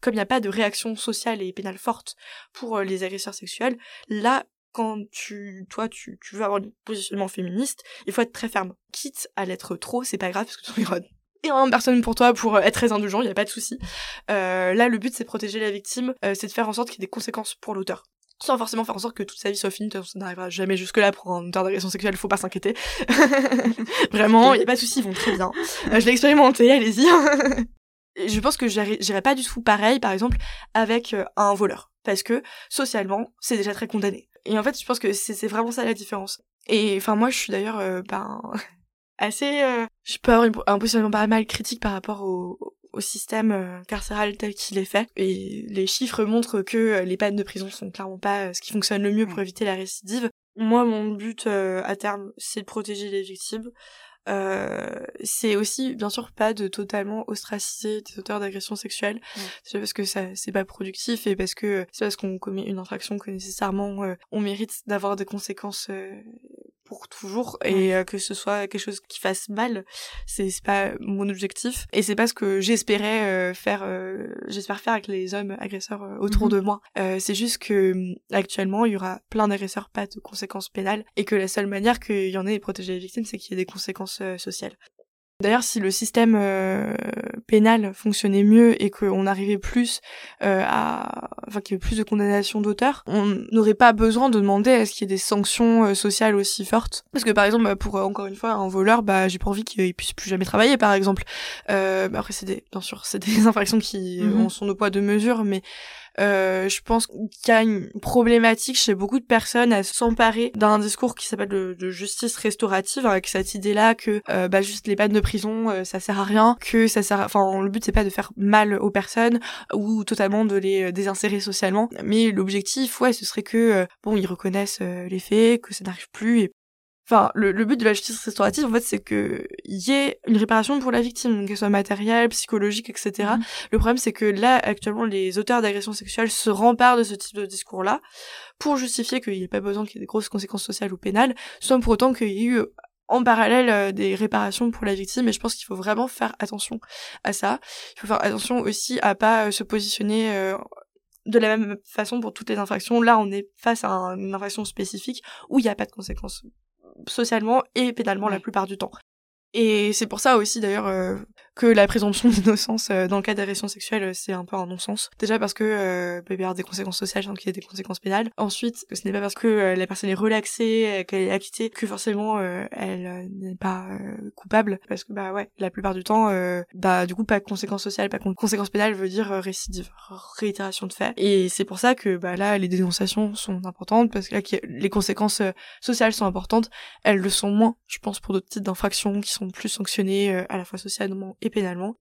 [SPEAKER 2] comme il n'y a pas de réaction sociale et pénale forte pour les agresseurs sexuels là quand tu, toi, tu, tu veux avoir un positionnement féministe, il faut être très ferme. Quitte à l'être trop, c'est pas grave parce que tu auras une personne pour toi pour euh, être très indulgent, il y a pas de souci. Euh, là, le but c'est de protéger la victime, euh, c'est de faire en sorte qu'il y ait des conséquences pour l'auteur. Sans forcément faire en sorte que toute sa vie soit finie, ça n'arrivera jamais jusque là pour un auteur d'agression sexuelle, faut pas s'inquiéter. Vraiment, il y a pas de souci, ils vont très bien. je l'ai expérimenté, allez-y. je pense que j'irai pas du tout pareil, par exemple, avec un voleur. Parce que, socialement, c'est déjà très condamné. Et en fait, je pense que c'est vraiment ça la différence. Et enfin, moi, je suis d'ailleurs euh, ben, assez... Euh, je peux avoir un positionnement pas mal critique par rapport au, au système euh, carcéral tel qu'il est fait. Et les chiffres montrent que les peines de prison sont clairement pas ce qui fonctionne le mieux pour éviter la récidive. Moi, mon but à terme, c'est de protéger les victimes. Euh, c'est aussi bien sûr pas de totalement ostraciser des auteurs d'agressions sexuelles. C'est parce que ça c'est pas productif et parce que c'est parce qu'on commet une infraction que nécessairement euh, on mérite d'avoir des conséquences euh, pour toujours et euh, que ce soit quelque chose qui fasse mal c'est pas mon objectif et c'est pas ce que j'espérais euh, faire euh, j'espère faire avec les hommes agresseurs autour mhm. de moi. C'est juste que actuellement il y aura plein d'agresseurs pas de conséquences pénales et que la seule manière qu'il y en ait de protéger les victimes c'est qu'il y ait des conséquences sociales D'ailleurs, si le système euh, pénal fonctionnait mieux et qu'on arrivait plus euh, à, enfin qu'il y avait plus de condamnations d'auteurs, on n'aurait pas besoin de demander à ce qu'il y ait des sanctions euh, sociales aussi fortes. Parce que par exemple, bah, pour encore une fois un voleur, bah j'ai pas envie qu'il puisse plus jamais travailler, par exemple. Euh, bah, après, c'est des, bien sûr, c'est des infractions qui mm sont de poids de mesure, mais euh, je pense qu'il y a une problématique chez beaucoup de personnes à s'emparer d'un discours qui s'appelle de, justice restaurative avec cette idée-là que euh, bah juste les peines de prison euh, ça sert à rien, que ça sert, enfin le but c'est pas de faire mal aux personnes ou totalement de les désinsérer socialement, mais l'objectif ouais ce serait que bon ils reconnaissent les faits, que ça n'arrive plus et Enfin, le, le, but de la justice restaurative, en fait, c'est que y ait une réparation pour la victime, qu'elle soit matérielle, psychologique, etc. Mhm. Le problème, c'est que là, actuellement, les auteurs d'agressions sexuelles se remparent de ce type de discours-là pour justifier qu'il n'y ait pas besoin qu'il y ait des grosses conséquences sociales ou pénales, sans pour autant qu'il y ait eu en parallèle euh, des réparations pour la victime et je pense qu'il faut vraiment faire attention à ça. Il faut faire attention aussi à pas euh, se positionner euh, de la même façon pour toutes les infractions. Là, on est face à une infraction spécifique où il n'y a pas de conséquences socialement et pénalement la plupart du temps. Et c'est pour ça aussi d'ailleurs euh, que la présomption d'innocence euh, dans le cas d'agression sexuelle, euh, c'est un peu un non-sens. Déjà parce que euh, peut y avoir des conséquences sociales sans qu'il y ait des conséquences pénales. Ensuite, ce n'est pas parce que la personne est relaxée, qu'elle est acquittée, que forcément elle n'est pas coupable. Parce que bah ouais, la plupart du temps, bah du coup pas de conséquences sociales, pas de conséquences pénales veut dire récidive, réitération de fait. Et c'est pour ça que bah là les dénonciations sont importantes parce que là les conséquences sociales sont importantes. Elles le sont moins, je pense, pour d'autres types d'infractions qui sont plus sanctionnées à la fois socialement pénalement.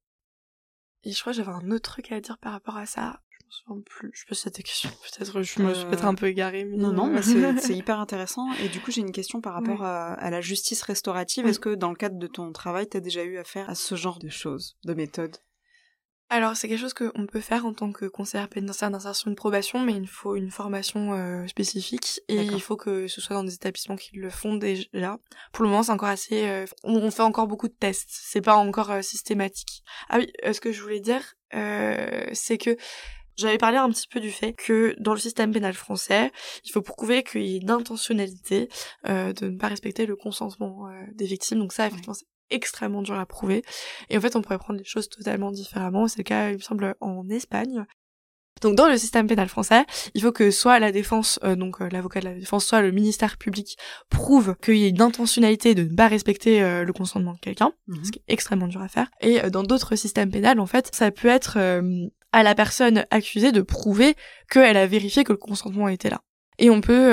[SPEAKER 2] Et je crois que j'avais un autre truc à dire par rapport à ça. Je me souviens plus. Je sais pas si c'était question. Peut-être je me suis peut-être un peu égarée.
[SPEAKER 1] Non, non, mais c'est hyper intéressant. Et du coup, j'ai une question par rapport à, la justice restaurative. Est-ce que dans le cadre de ton travail, t'as déjà eu affaire à ce genre de choses, de méthodes?
[SPEAKER 2] Alors c'est quelque chose qu'on peut faire en tant que conseillère pénitentiaire d'insertion de probation, mais il faut une formation euh, spécifique et il faut que ce soit dans des établissements qui le font déjà. Pour le moment c'est encore assez... Euh, on fait encore beaucoup de tests, c'est pas encore euh, systématique. Ah oui, ce que je voulais dire, c'est que j'avais parlé un petit peu du fait que dans le système pénal français, il faut prouver qu'il y ait une intentionnalité de ne pas respecter le consentement des victimes. Donc ça, effectivement, c'est extrêmement dur à prouver. Et en fait, on pourrait prendre les choses totalement différemment. C'est le cas, il me semble, en Espagne. Donc dans le système pénal français, il faut que soit la défense, euh, donc euh, l'avocat de la défense, soit le ministère public prouve qu'il y a une intentionnalité de ne pas respecter euh, le consentement de quelqu'un, mhm. ce qui est extrêmement dur à faire. Et dans d'autres systèmes pénals, en fait, ça peut être à la personne accusée de prouver qu'elle a vérifié que le consentement était là. Et on peut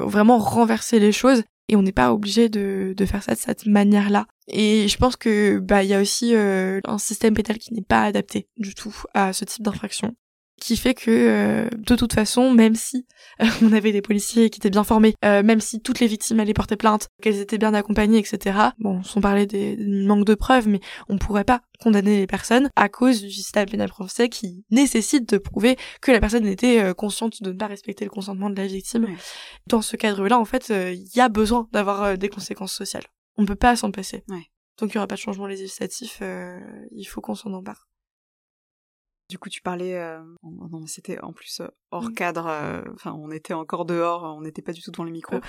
[SPEAKER 2] vraiment renverser les choses et on n'est pas obligé de, faire ça de cette manière-là. Et je pense que bah il y a aussi euh, un système pétal qui n'est pas adapté du tout à ce type d'infraction qui fait que euh, de toute façon, même si euh, on avait des policiers qui étaient bien formés, même si toutes les victimes allaient porter plainte, qu'elles étaient bien accompagnées, etc. Bon, sans parler des, manques de preuves, mais on pourrait pas condamner les personnes à cause du système pénal français qui nécessite de prouver que la personne était consciente de ne pas respecter le consentement de la victime. Dans ce cadre-là, en fait, il y a besoin d'avoir des conséquences sociales. On peut pas s'en passer. Ouais. Tant qu'il n'y aura pas de changement législatif, euh, il faut qu'on s'en empare.
[SPEAKER 1] Du coup, tu parlais, euh, non, c'était en plus euh, hors mm. cadre, enfin, on était encore dehors, on n'était pas du tout devant les micros.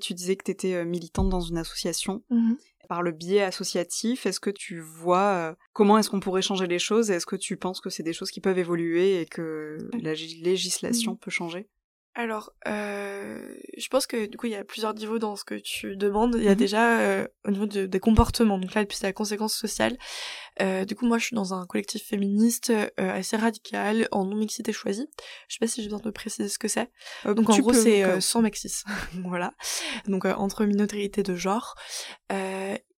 [SPEAKER 1] Tu disais que tu étais militante dans une association. Mm-hmm. Par le biais associatif, est-ce que tu vois comment est-ce qu'on pourrait changer les choses? Est-ce que tu penses que c'est des choses qui peuvent évoluer et que la législation mm. peut changer?
[SPEAKER 2] Alors, euh, je pense que du coup, il y a plusieurs niveaux dans ce que tu demandes. Il y a mhm. déjà euh, au niveau des comportements, donc là, puis c'est la conséquence sociale. Euh, du coup, moi, je suis dans un collectif féministe euh, assez radical, en non-mixité choisie. Je sais pas si j'ai besoin de préciser ce que c'est. Euh, donc, en gros, c'est sans mexis. voilà. Donc, entre minorités de genre.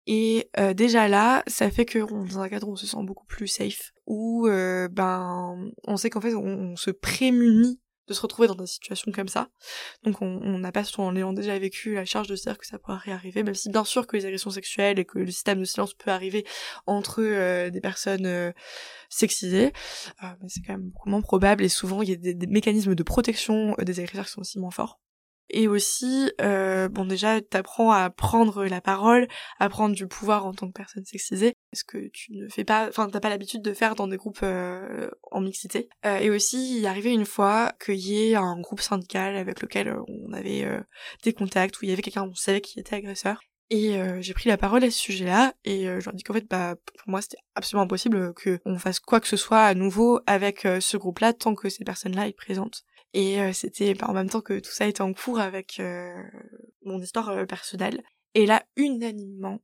[SPEAKER 2] et déjà là, ça fait que dans un cadre où on se sent beaucoup plus safe, où ben, on sait qu'en fait, on se prémunit de se retrouver dans des situations comme ça. Donc on n'a pas, en ayant déjà vécu, la charge de se dire que ça pourrait réarriver, même si bien sûr que les agressions sexuelles et que le système de silence peut arriver entre euh, des personnes euh, sexisées, euh, mais c'est quand même beaucoup moins probable et souvent il y a des, des mécanismes de protection des agresseurs qui sont aussi moins forts. Et aussi, euh, bon déjà, t'apprends à prendre la parole, à prendre du pouvoir en tant que personne sexisée, ce que tu ne fais pas, enfin t'as pas l'habitude de faire dans des groupes euh, en mixité. Euh, et aussi, il est arrivé une fois qu'il y ait un groupe syndical avec lequel on avait des contacts, où il y avait quelqu'un, on savait qui était agresseur, Et euh, j'ai pris la parole à ce sujet-là et euh, je leur ai dit qu'en fait, bah, pour moi, c'était absolument impossible qu'on fasse quoi que ce soit à nouveau avec euh, ce groupe-là tant que ces personnes-là sont présentes. Et c'était bah, en même temps que tout ça était en cours avec mon histoire personnelle. Et là, unanimement,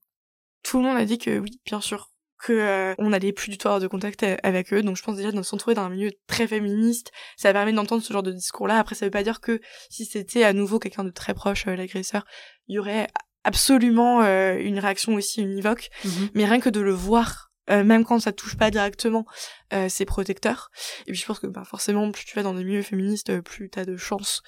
[SPEAKER 2] tout le monde a dit que oui, bien sûr, que on n'allait plus du tout avoir de contact avec eux. Donc je pense déjà de s'entourer dans un milieu très féministe, ça permet d'entendre ce genre de discours-là. Après, ça veut pas dire que si c'était à nouveau quelqu'un de très proche, l'agresseur, il y aurait absolument euh, une réaction aussi univoque, mhm. mais rien que de le voir, euh, même quand ça touche pas directement, euh, c'est protecteur. Et puis je pense que bah, forcément, plus tu vas dans des milieux féministes, plus t'as de chances,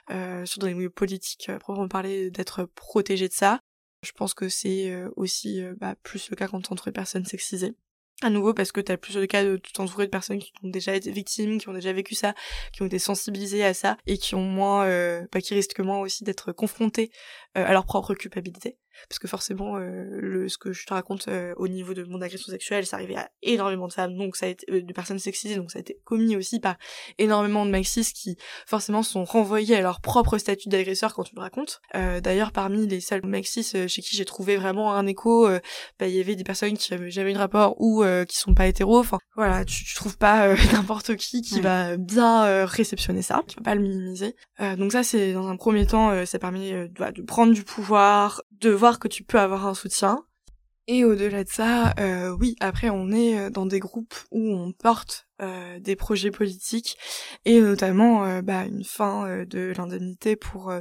[SPEAKER 2] sur des milieux politiques, proprement parler, d'être protégé de ça. Je pense que c'est aussi bah, plus le cas quand t'entres personnes sexisées à nouveau parce que t'as plus le cas de t'entourer de personnes qui ont déjà été victimes, qui ont déjà vécu ça, qui ont été sensibilisées à ça et qui ont moins, euh, bah, qui risquent moins aussi d'être confrontées euh, à leur propre culpabilité. Parce que forcément euh, le ce que je te raconte euh, au niveau de mon agression sexuelle ça arrivait à énormément de femmes donc ça a été euh, de personnes sexisées donc ça a été commis aussi par énormément de maxis qui forcément sont renvoyés à leur propre statut d'agresseur quand tu le racontes. D'ailleurs parmi les seuls maxis chez qui j'ai trouvé vraiment un écho bah il y avait des personnes qui avaient jamais eu de rapport ou qui sont pas hétéros. Enfin voilà tu, tu trouves pas n'importe qui qui va bien réceptionner ça qui va pas le minimiser. Donc ça c'est dans un premier temps ça permet de prendre du pouvoir de voir que tu peux avoir un soutien. Et au-delà de ça, euh, oui, après on est euh, dans des groupes où on porte euh, des projets politiques et notamment bah, une fin de l'indemnité pour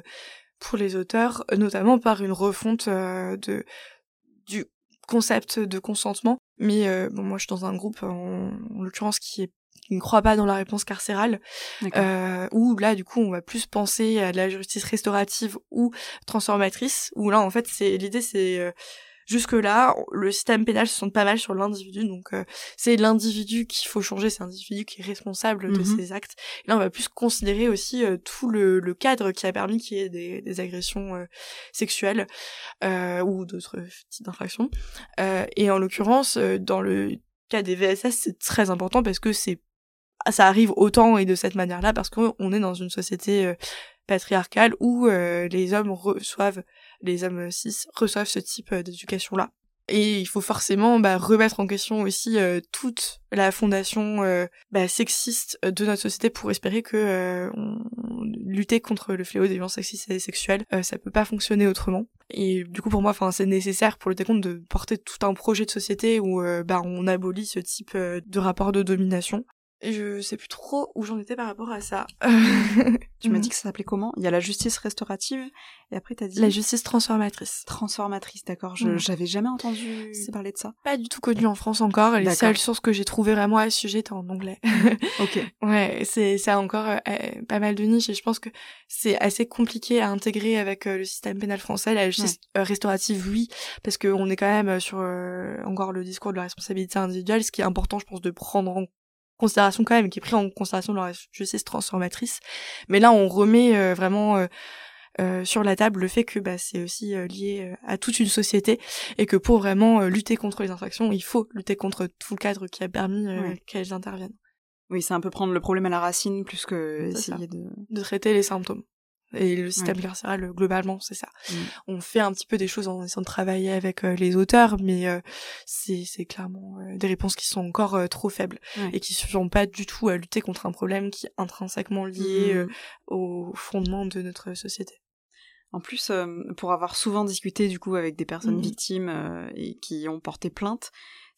[SPEAKER 2] pour les auteurs, notamment par une refonte de du concept de consentement. Mais bon, moi je suis dans un groupe en, en l'occurrence qui est qui ne croit pas dans la réponse carcérale, euh, où là du coup on va plus penser à de la justice restaurative ou transformatrice, où là en fait c'est l'idée c'est euh, jusque là le système pénal se sent pas mal sur l'individu, donc euh, c'est l'individu qu'il faut changer, c'est l'individu qui est responsable de ses actes. Et là on va plus considérer aussi euh, tout le, le, cadre qui a permis qu'il y ait des, des agressions euh, sexuelles ou d'autres types d'infractions. et en l'occurrence dans le cas des VSS, c'est très important parce que c'est ça arrive autant et de cette manière-là parce qu'on est dans une société euh, patriarcale où euh, les hommes reçoivent, les hommes cis reçoivent ce type euh, d'éducation-là. Et il faut forcément bah, remettre en question aussi toute la fondation bah, sexiste de notre société pour espérer que lutter contre le fléau des violences sexistes et sexuelles, ça peut pas fonctionner autrement. Et du coup pour moi, enfin c'est nécessaire pour lutter contre de porter tout un projet de société où bah, on abolit ce type de rapport de domination je sais plus trop où j'en étais par rapport à ça.
[SPEAKER 1] tu m'as dit que ça s'appelait comment? Il y a la justice restaurative et après t'as dit
[SPEAKER 2] la justice transformatrice.
[SPEAKER 1] Transformatrice, d'accord. Je j'avais jamais entendu parler de ça.
[SPEAKER 2] Pas du tout connu en France encore. Les seules sources que j'ai trouvées vraiment à ce sujet étaient en anglais.
[SPEAKER 1] ok.
[SPEAKER 2] Ouais, c'est ça encore euh, pas mal de niches et je pense que c'est assez compliqué à intégrer avec euh, le système pénal français. La justice euh, restaurative, oui, parce qu'on est quand même sur encore le discours de la responsabilité individuelle, ce qui est important, je pense, de prendre en considération quand même, qui est pris en considération dans la justice transformatrice. Mais là, on remet euh, vraiment euh, euh, sur la table le fait que bah, c'est aussi lié à toute une société et que pour vraiment lutter contre les infractions, il faut lutter contre tout le cadre qui a permis qu'elles interviennent.
[SPEAKER 1] Oui, c'est un peu prendre le problème à la racine plus que essayer de...
[SPEAKER 2] de traiter les symptômes. Et le système carcéral, globalement, c'est ça. Mm. On fait un petit peu des choses en essayant de travailler avec euh, les auteurs, mais euh, c'est, clairement euh, des réponses qui sont encore trop faibles et qui ne suffisent pas du tout à lutter contre un problème qui est intrinsèquement lié mm. au fondement de notre société.
[SPEAKER 1] En plus, pour avoir souvent discuté du coup avec des personnes mm. victimes et qui ont porté plainte,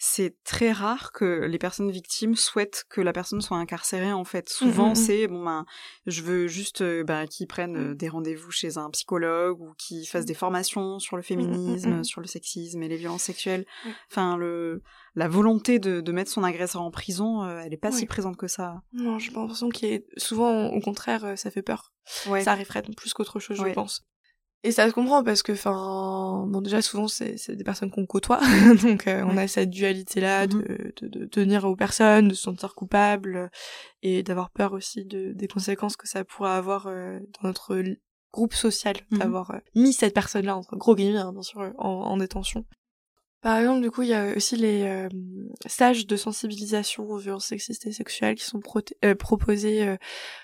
[SPEAKER 1] c'est très rare que les personnes victimes souhaitent que la personne soit incarcérée en fait. Souvent mmh, mmh, mmh. c'est bon ben je veux juste euh, ben, qu'ils prennent euh, des rendez-vous chez un psychologue ou qu'ils fassent des formations sur le féminisme, sur le sexisme et les violences sexuelles. Enfin le la volonté de, de mettre son agresseur en prison, euh, elle est pas si présente que ça.
[SPEAKER 2] Non, j'ai l'impression qu'il est souvent au contraire ça fait peur. Ça arriverait plus qu'autre chose, je pense. Et ça se comprend parce que, enfin, bon déjà souvent c'est des personnes qu'on côtoie, donc euh, on a cette dualité là de, mm-hmm. de, de, tenir aux personnes, de se sentir coupable et d'avoir peur aussi de, des conséquences que ça pourrait avoir euh, dans notre groupe social, mm-hmm. d'avoir euh, mis cette personne là entre gros guillemets hein, bien sûr en, en détention. Par exemple, du coup, il y a aussi les euh, stages de sensibilisation aux violences sexistes et sexuelles qui sont euh, proposés euh,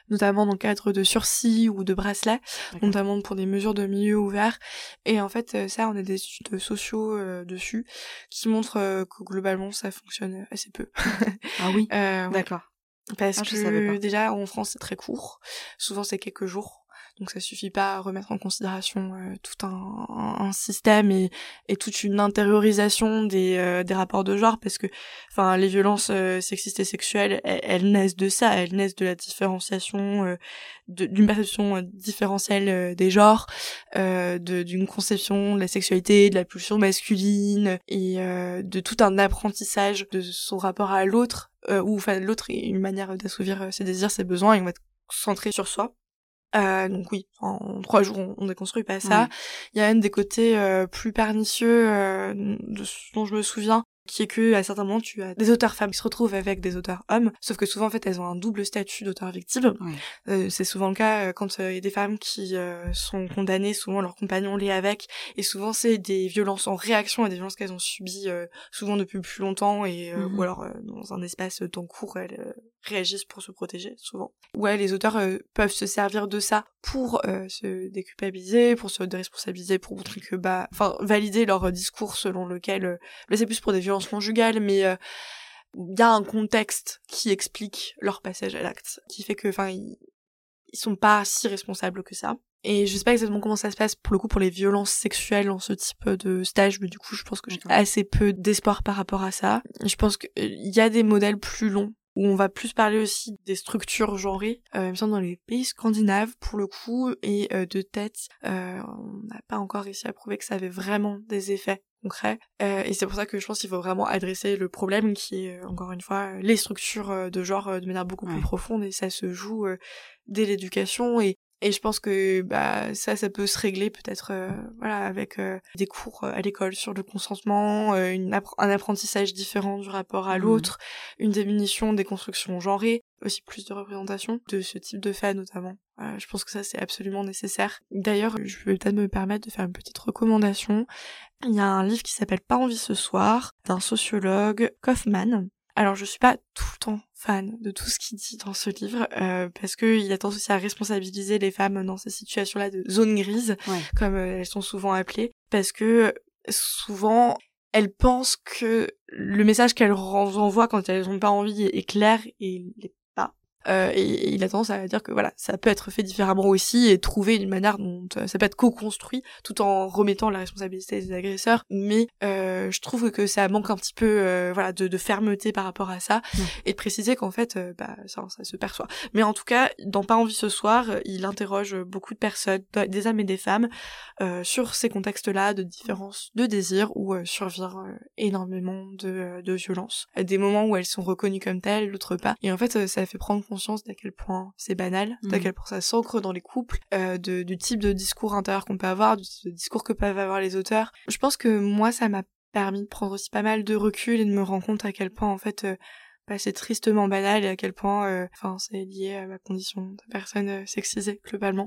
[SPEAKER 2] notamment dans le cadre de sursis ou de bracelets, notamment pour des mesures de milieu ouvert. Et en fait, ça, on a des études sociaux dessus qui montrent que globalement, ça fonctionne assez peu.
[SPEAKER 1] ah oui, d'accord.
[SPEAKER 2] Parce ah, que déjà, en France, c'est très court. Souvent, c'est quelques jours. Donc ça suffit pas à remettre en considération euh, tout un, un, système et, et, toute une intériorisation des, euh, des rapports de genre parce que enfin les violences euh, sexistes et sexuelles elles, naissent de ça, elles naissent de la différenciation d'une perception différentielle des genres, d'une conception de la sexualité, de la pulsion masculine et de tout un apprentissage de son rapport à l'autre où enfin l'autre est une manière d'assouvir ses désirs, ses besoins et on va être centré sur soi euh, donc oui, en trois jours, on, on déconstruit pas ça. Il y a même des côtés euh, plus pernicieux euh, de ce dont je me souviens, qui est que à certains moments tu as des auteurs femmes qui se retrouvent avec des auteurs hommes, sauf que souvent en fait elles ont un double statut d'auteur victime. Euh, c'est souvent le cas euh, quand euh, il y a des femmes qui sont condamnées, souvent leur compagnon l'est avec, et souvent c'est des violences en réaction à des violences qu'elles ont subies souvent depuis plus longtemps et ou mhm. alors dans un espace temps court elles réagissent pour se protéger souvent. Ouais, les auteurs peuvent se servir de ça pour se déculpabiliser, pour se déresponsabiliser, pour montrer que bah, enfin valider leur discours selon lequel, là c'est plus pour des violences conjugale, mais euh, il y a un contexte qui explique leur passage à l'acte, qui fait que, enfin, ils, sont pas si responsables que ça. Et je sais pas exactement comment ça se passe pour le coup pour les violences sexuelles dans ce type de stage, mais du coup je pense que j'ai assez peu d'espoir par rapport à ça. Je pense qu'il euh, y a des modèles plus longs où on va plus parler aussi des structures genrées, euh, il me semble dans les pays scandinaves pour le coup, et de tête, on n'a pas encore réussi à prouver que ça avait vraiment des effets concret. Euh, et c'est pour ça que je pense qu'il faut vraiment adresser le problème qui est, euh, encore une fois, les structures euh, de genre de manière beaucoup plus profonde et ça se joue dès l'éducation et et je pense que bah ça ça peut se régler peut-être voilà avec des cours à l'école sur le consentement une un apprentissage différent du rapport à mmh. l'autre une diminution des constructions genrées aussi plus de représentation de ce type de fait notamment je pense que ça c'est absolument nécessaire d'ailleurs je vais peut-être me permettre de faire une petite recommandation il y a un livre qui s'appelle Pas envie ce soir, d'un sociologue, Kaufman. Alors je suis pas tout le temps fan de tout ce qu'il dit dans ce livre, euh, parce qu'il a tendance aussi à responsabiliser les femmes dans ces situations-là de zone grise, comme euh, elles sont souvent appelées, parce que souvent elles pensent que le message qu'elles renvoient quand elles n'ont pas envie est clair et euh, et, il a tendance à dire que voilà, ça peut être fait différemment aussi et trouver une manière dont euh, ça peut être co-construit tout en remettant la responsabilité des agresseurs. Mais euh, je trouve que ça manque un petit peu euh, voilà de, de, fermeté par rapport à ça et de préciser qu'en fait bah ça, ça se perçoit. Mais en tout cas, dans Pas envie ce soir, il interroge beaucoup de personnes, des hommes et des femmes, sur ces contextes-là de différence de désir où survient énormément de, de violence. Des moments où elles sont reconnues comme telles, d'autres pas. Et en fait, ça fait prendre conscience d'à quel point c'est banal, d'à mm. quel point ça s'ancre dans les couples, euh, de, du type de discours intérieur qu'on peut avoir, du type de discours que peuvent avoir les auteurs. Je pense que moi, ça m'a permis de prendre aussi pas mal de recul et de me rendre compte à quel point, en fait, euh, bah, c'est tristement banal et à quel point euh, enfin c'est lié à ma condition de personne sexisée globalement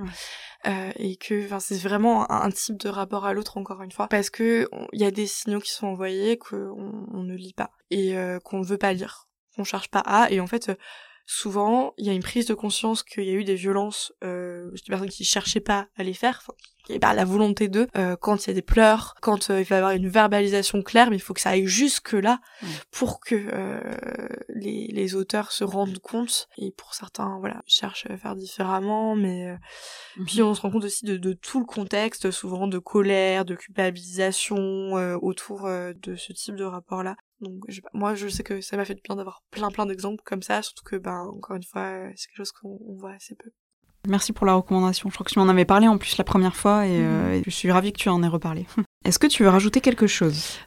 [SPEAKER 2] et que enfin c'est vraiment un, type de rapport à l'autre encore une fois parce que il y a des signaux qui sont envoyés qu'on on ne lit pas et qu'on ne veut pas lire qu'on cherche pas à et en fait souvent il y a une prise de conscience qu'il y a eu des violences euh, des personnes qui cherchaient pas à les faire enfin, qui pas la volonté d'eux euh, quand il y a des pleurs quand euh, il va y avoir une verbalisation claire mais il faut que ça aille jusque là pour que euh, les, les auteurs se rendent compte. Et pour certains voilà cherchent à faire différemment mais mhm. puis on se rend compte aussi de, de, tout le contexte souvent de colère de culpabilisation autour de ce type de rapport là donc moi je sais que ça m'a fait du bien d'avoir plein plein d'exemples comme ça, surtout que ben encore une fois c'est quelque chose qu'on voit assez peu.
[SPEAKER 1] Merci pour la recommandation. Je crois que tu m'en avais parlé en plus la première fois et, euh, mhm. je suis ravie que tu en aies reparlé. Est-ce que tu veux rajouter quelque chose?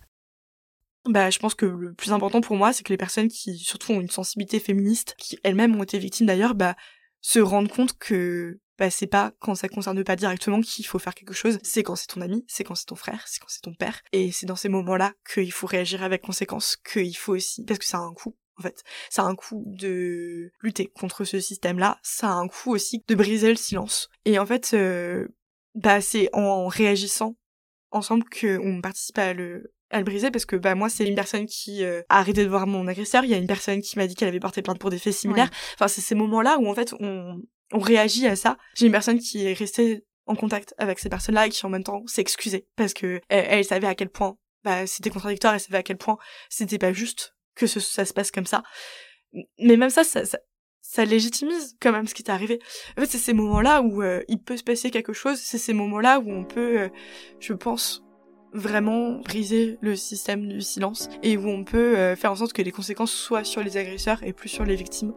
[SPEAKER 2] Bah, je pense que le plus important pour moi, c'est que les personnes qui, surtout, ont une sensibilité féministe, qui elles-mêmes ont été victimes d'ailleurs, bah, se rendent compte que bah c'est pas quand ça concerne pas directement qu'il faut faire quelque chose, c'est quand c'est ton ami, c'est quand c'est ton frère, c'est quand c'est ton père, et c'est dans ces moments-là qu'il faut réagir avec conséquence, qu'il faut aussi, parce que ça a un coût, en fait. Ça a un coût de lutter contre ce système-là, ça a un coût aussi de briser le silence. Et en fait, euh, bah c'est en réagissant ensemble qu'on participe à le à le briser parce que bah moi c'est une personne qui a arrêté de voir mon agresseur, il y a une personne qui m'a dit qu'elle avait porté plainte pour des faits similaires. Enfin c'est ces moments-là où en fait on on réagit à ça. J'ai une personne qui est restée en contact avec ces personnes-là et qui en même temps s'est excusée parce que elle, savait à quel point bah, c'était contradictoire, elle savait à quel point c'était pas juste que ça se passe comme ça. Mais même ça, ça, ça, légitimise quand même ce qui t'est arrivé. En fait, c'est ces moments-là où euh, il peut se passer quelque chose, c'est ces moments-là où on peut, euh, je pense, vraiment briser le système du silence et où on peut euh, faire en sorte que les conséquences soient sur les agresseurs et plus sur les victimes.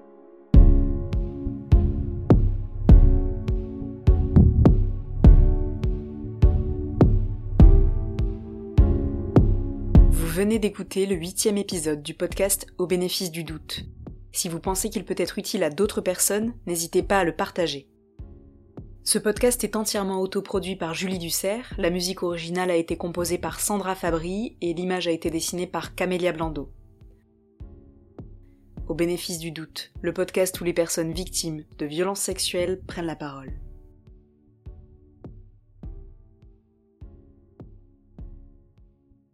[SPEAKER 1] Venez d'écouter le huitième épisode du podcast Au bénéfice du doute. Si vous pensez qu'il peut être utile à d'autres personnes, n'hésitez pas à le partager. Ce podcast est entièrement autoproduit par Julie Dussert, la musique originale a été composée par Sandra Fabry et l'image a été dessinée par Camélia Blando. Au bénéfice du doute, le podcast où les personnes victimes de violences sexuelles prennent la parole.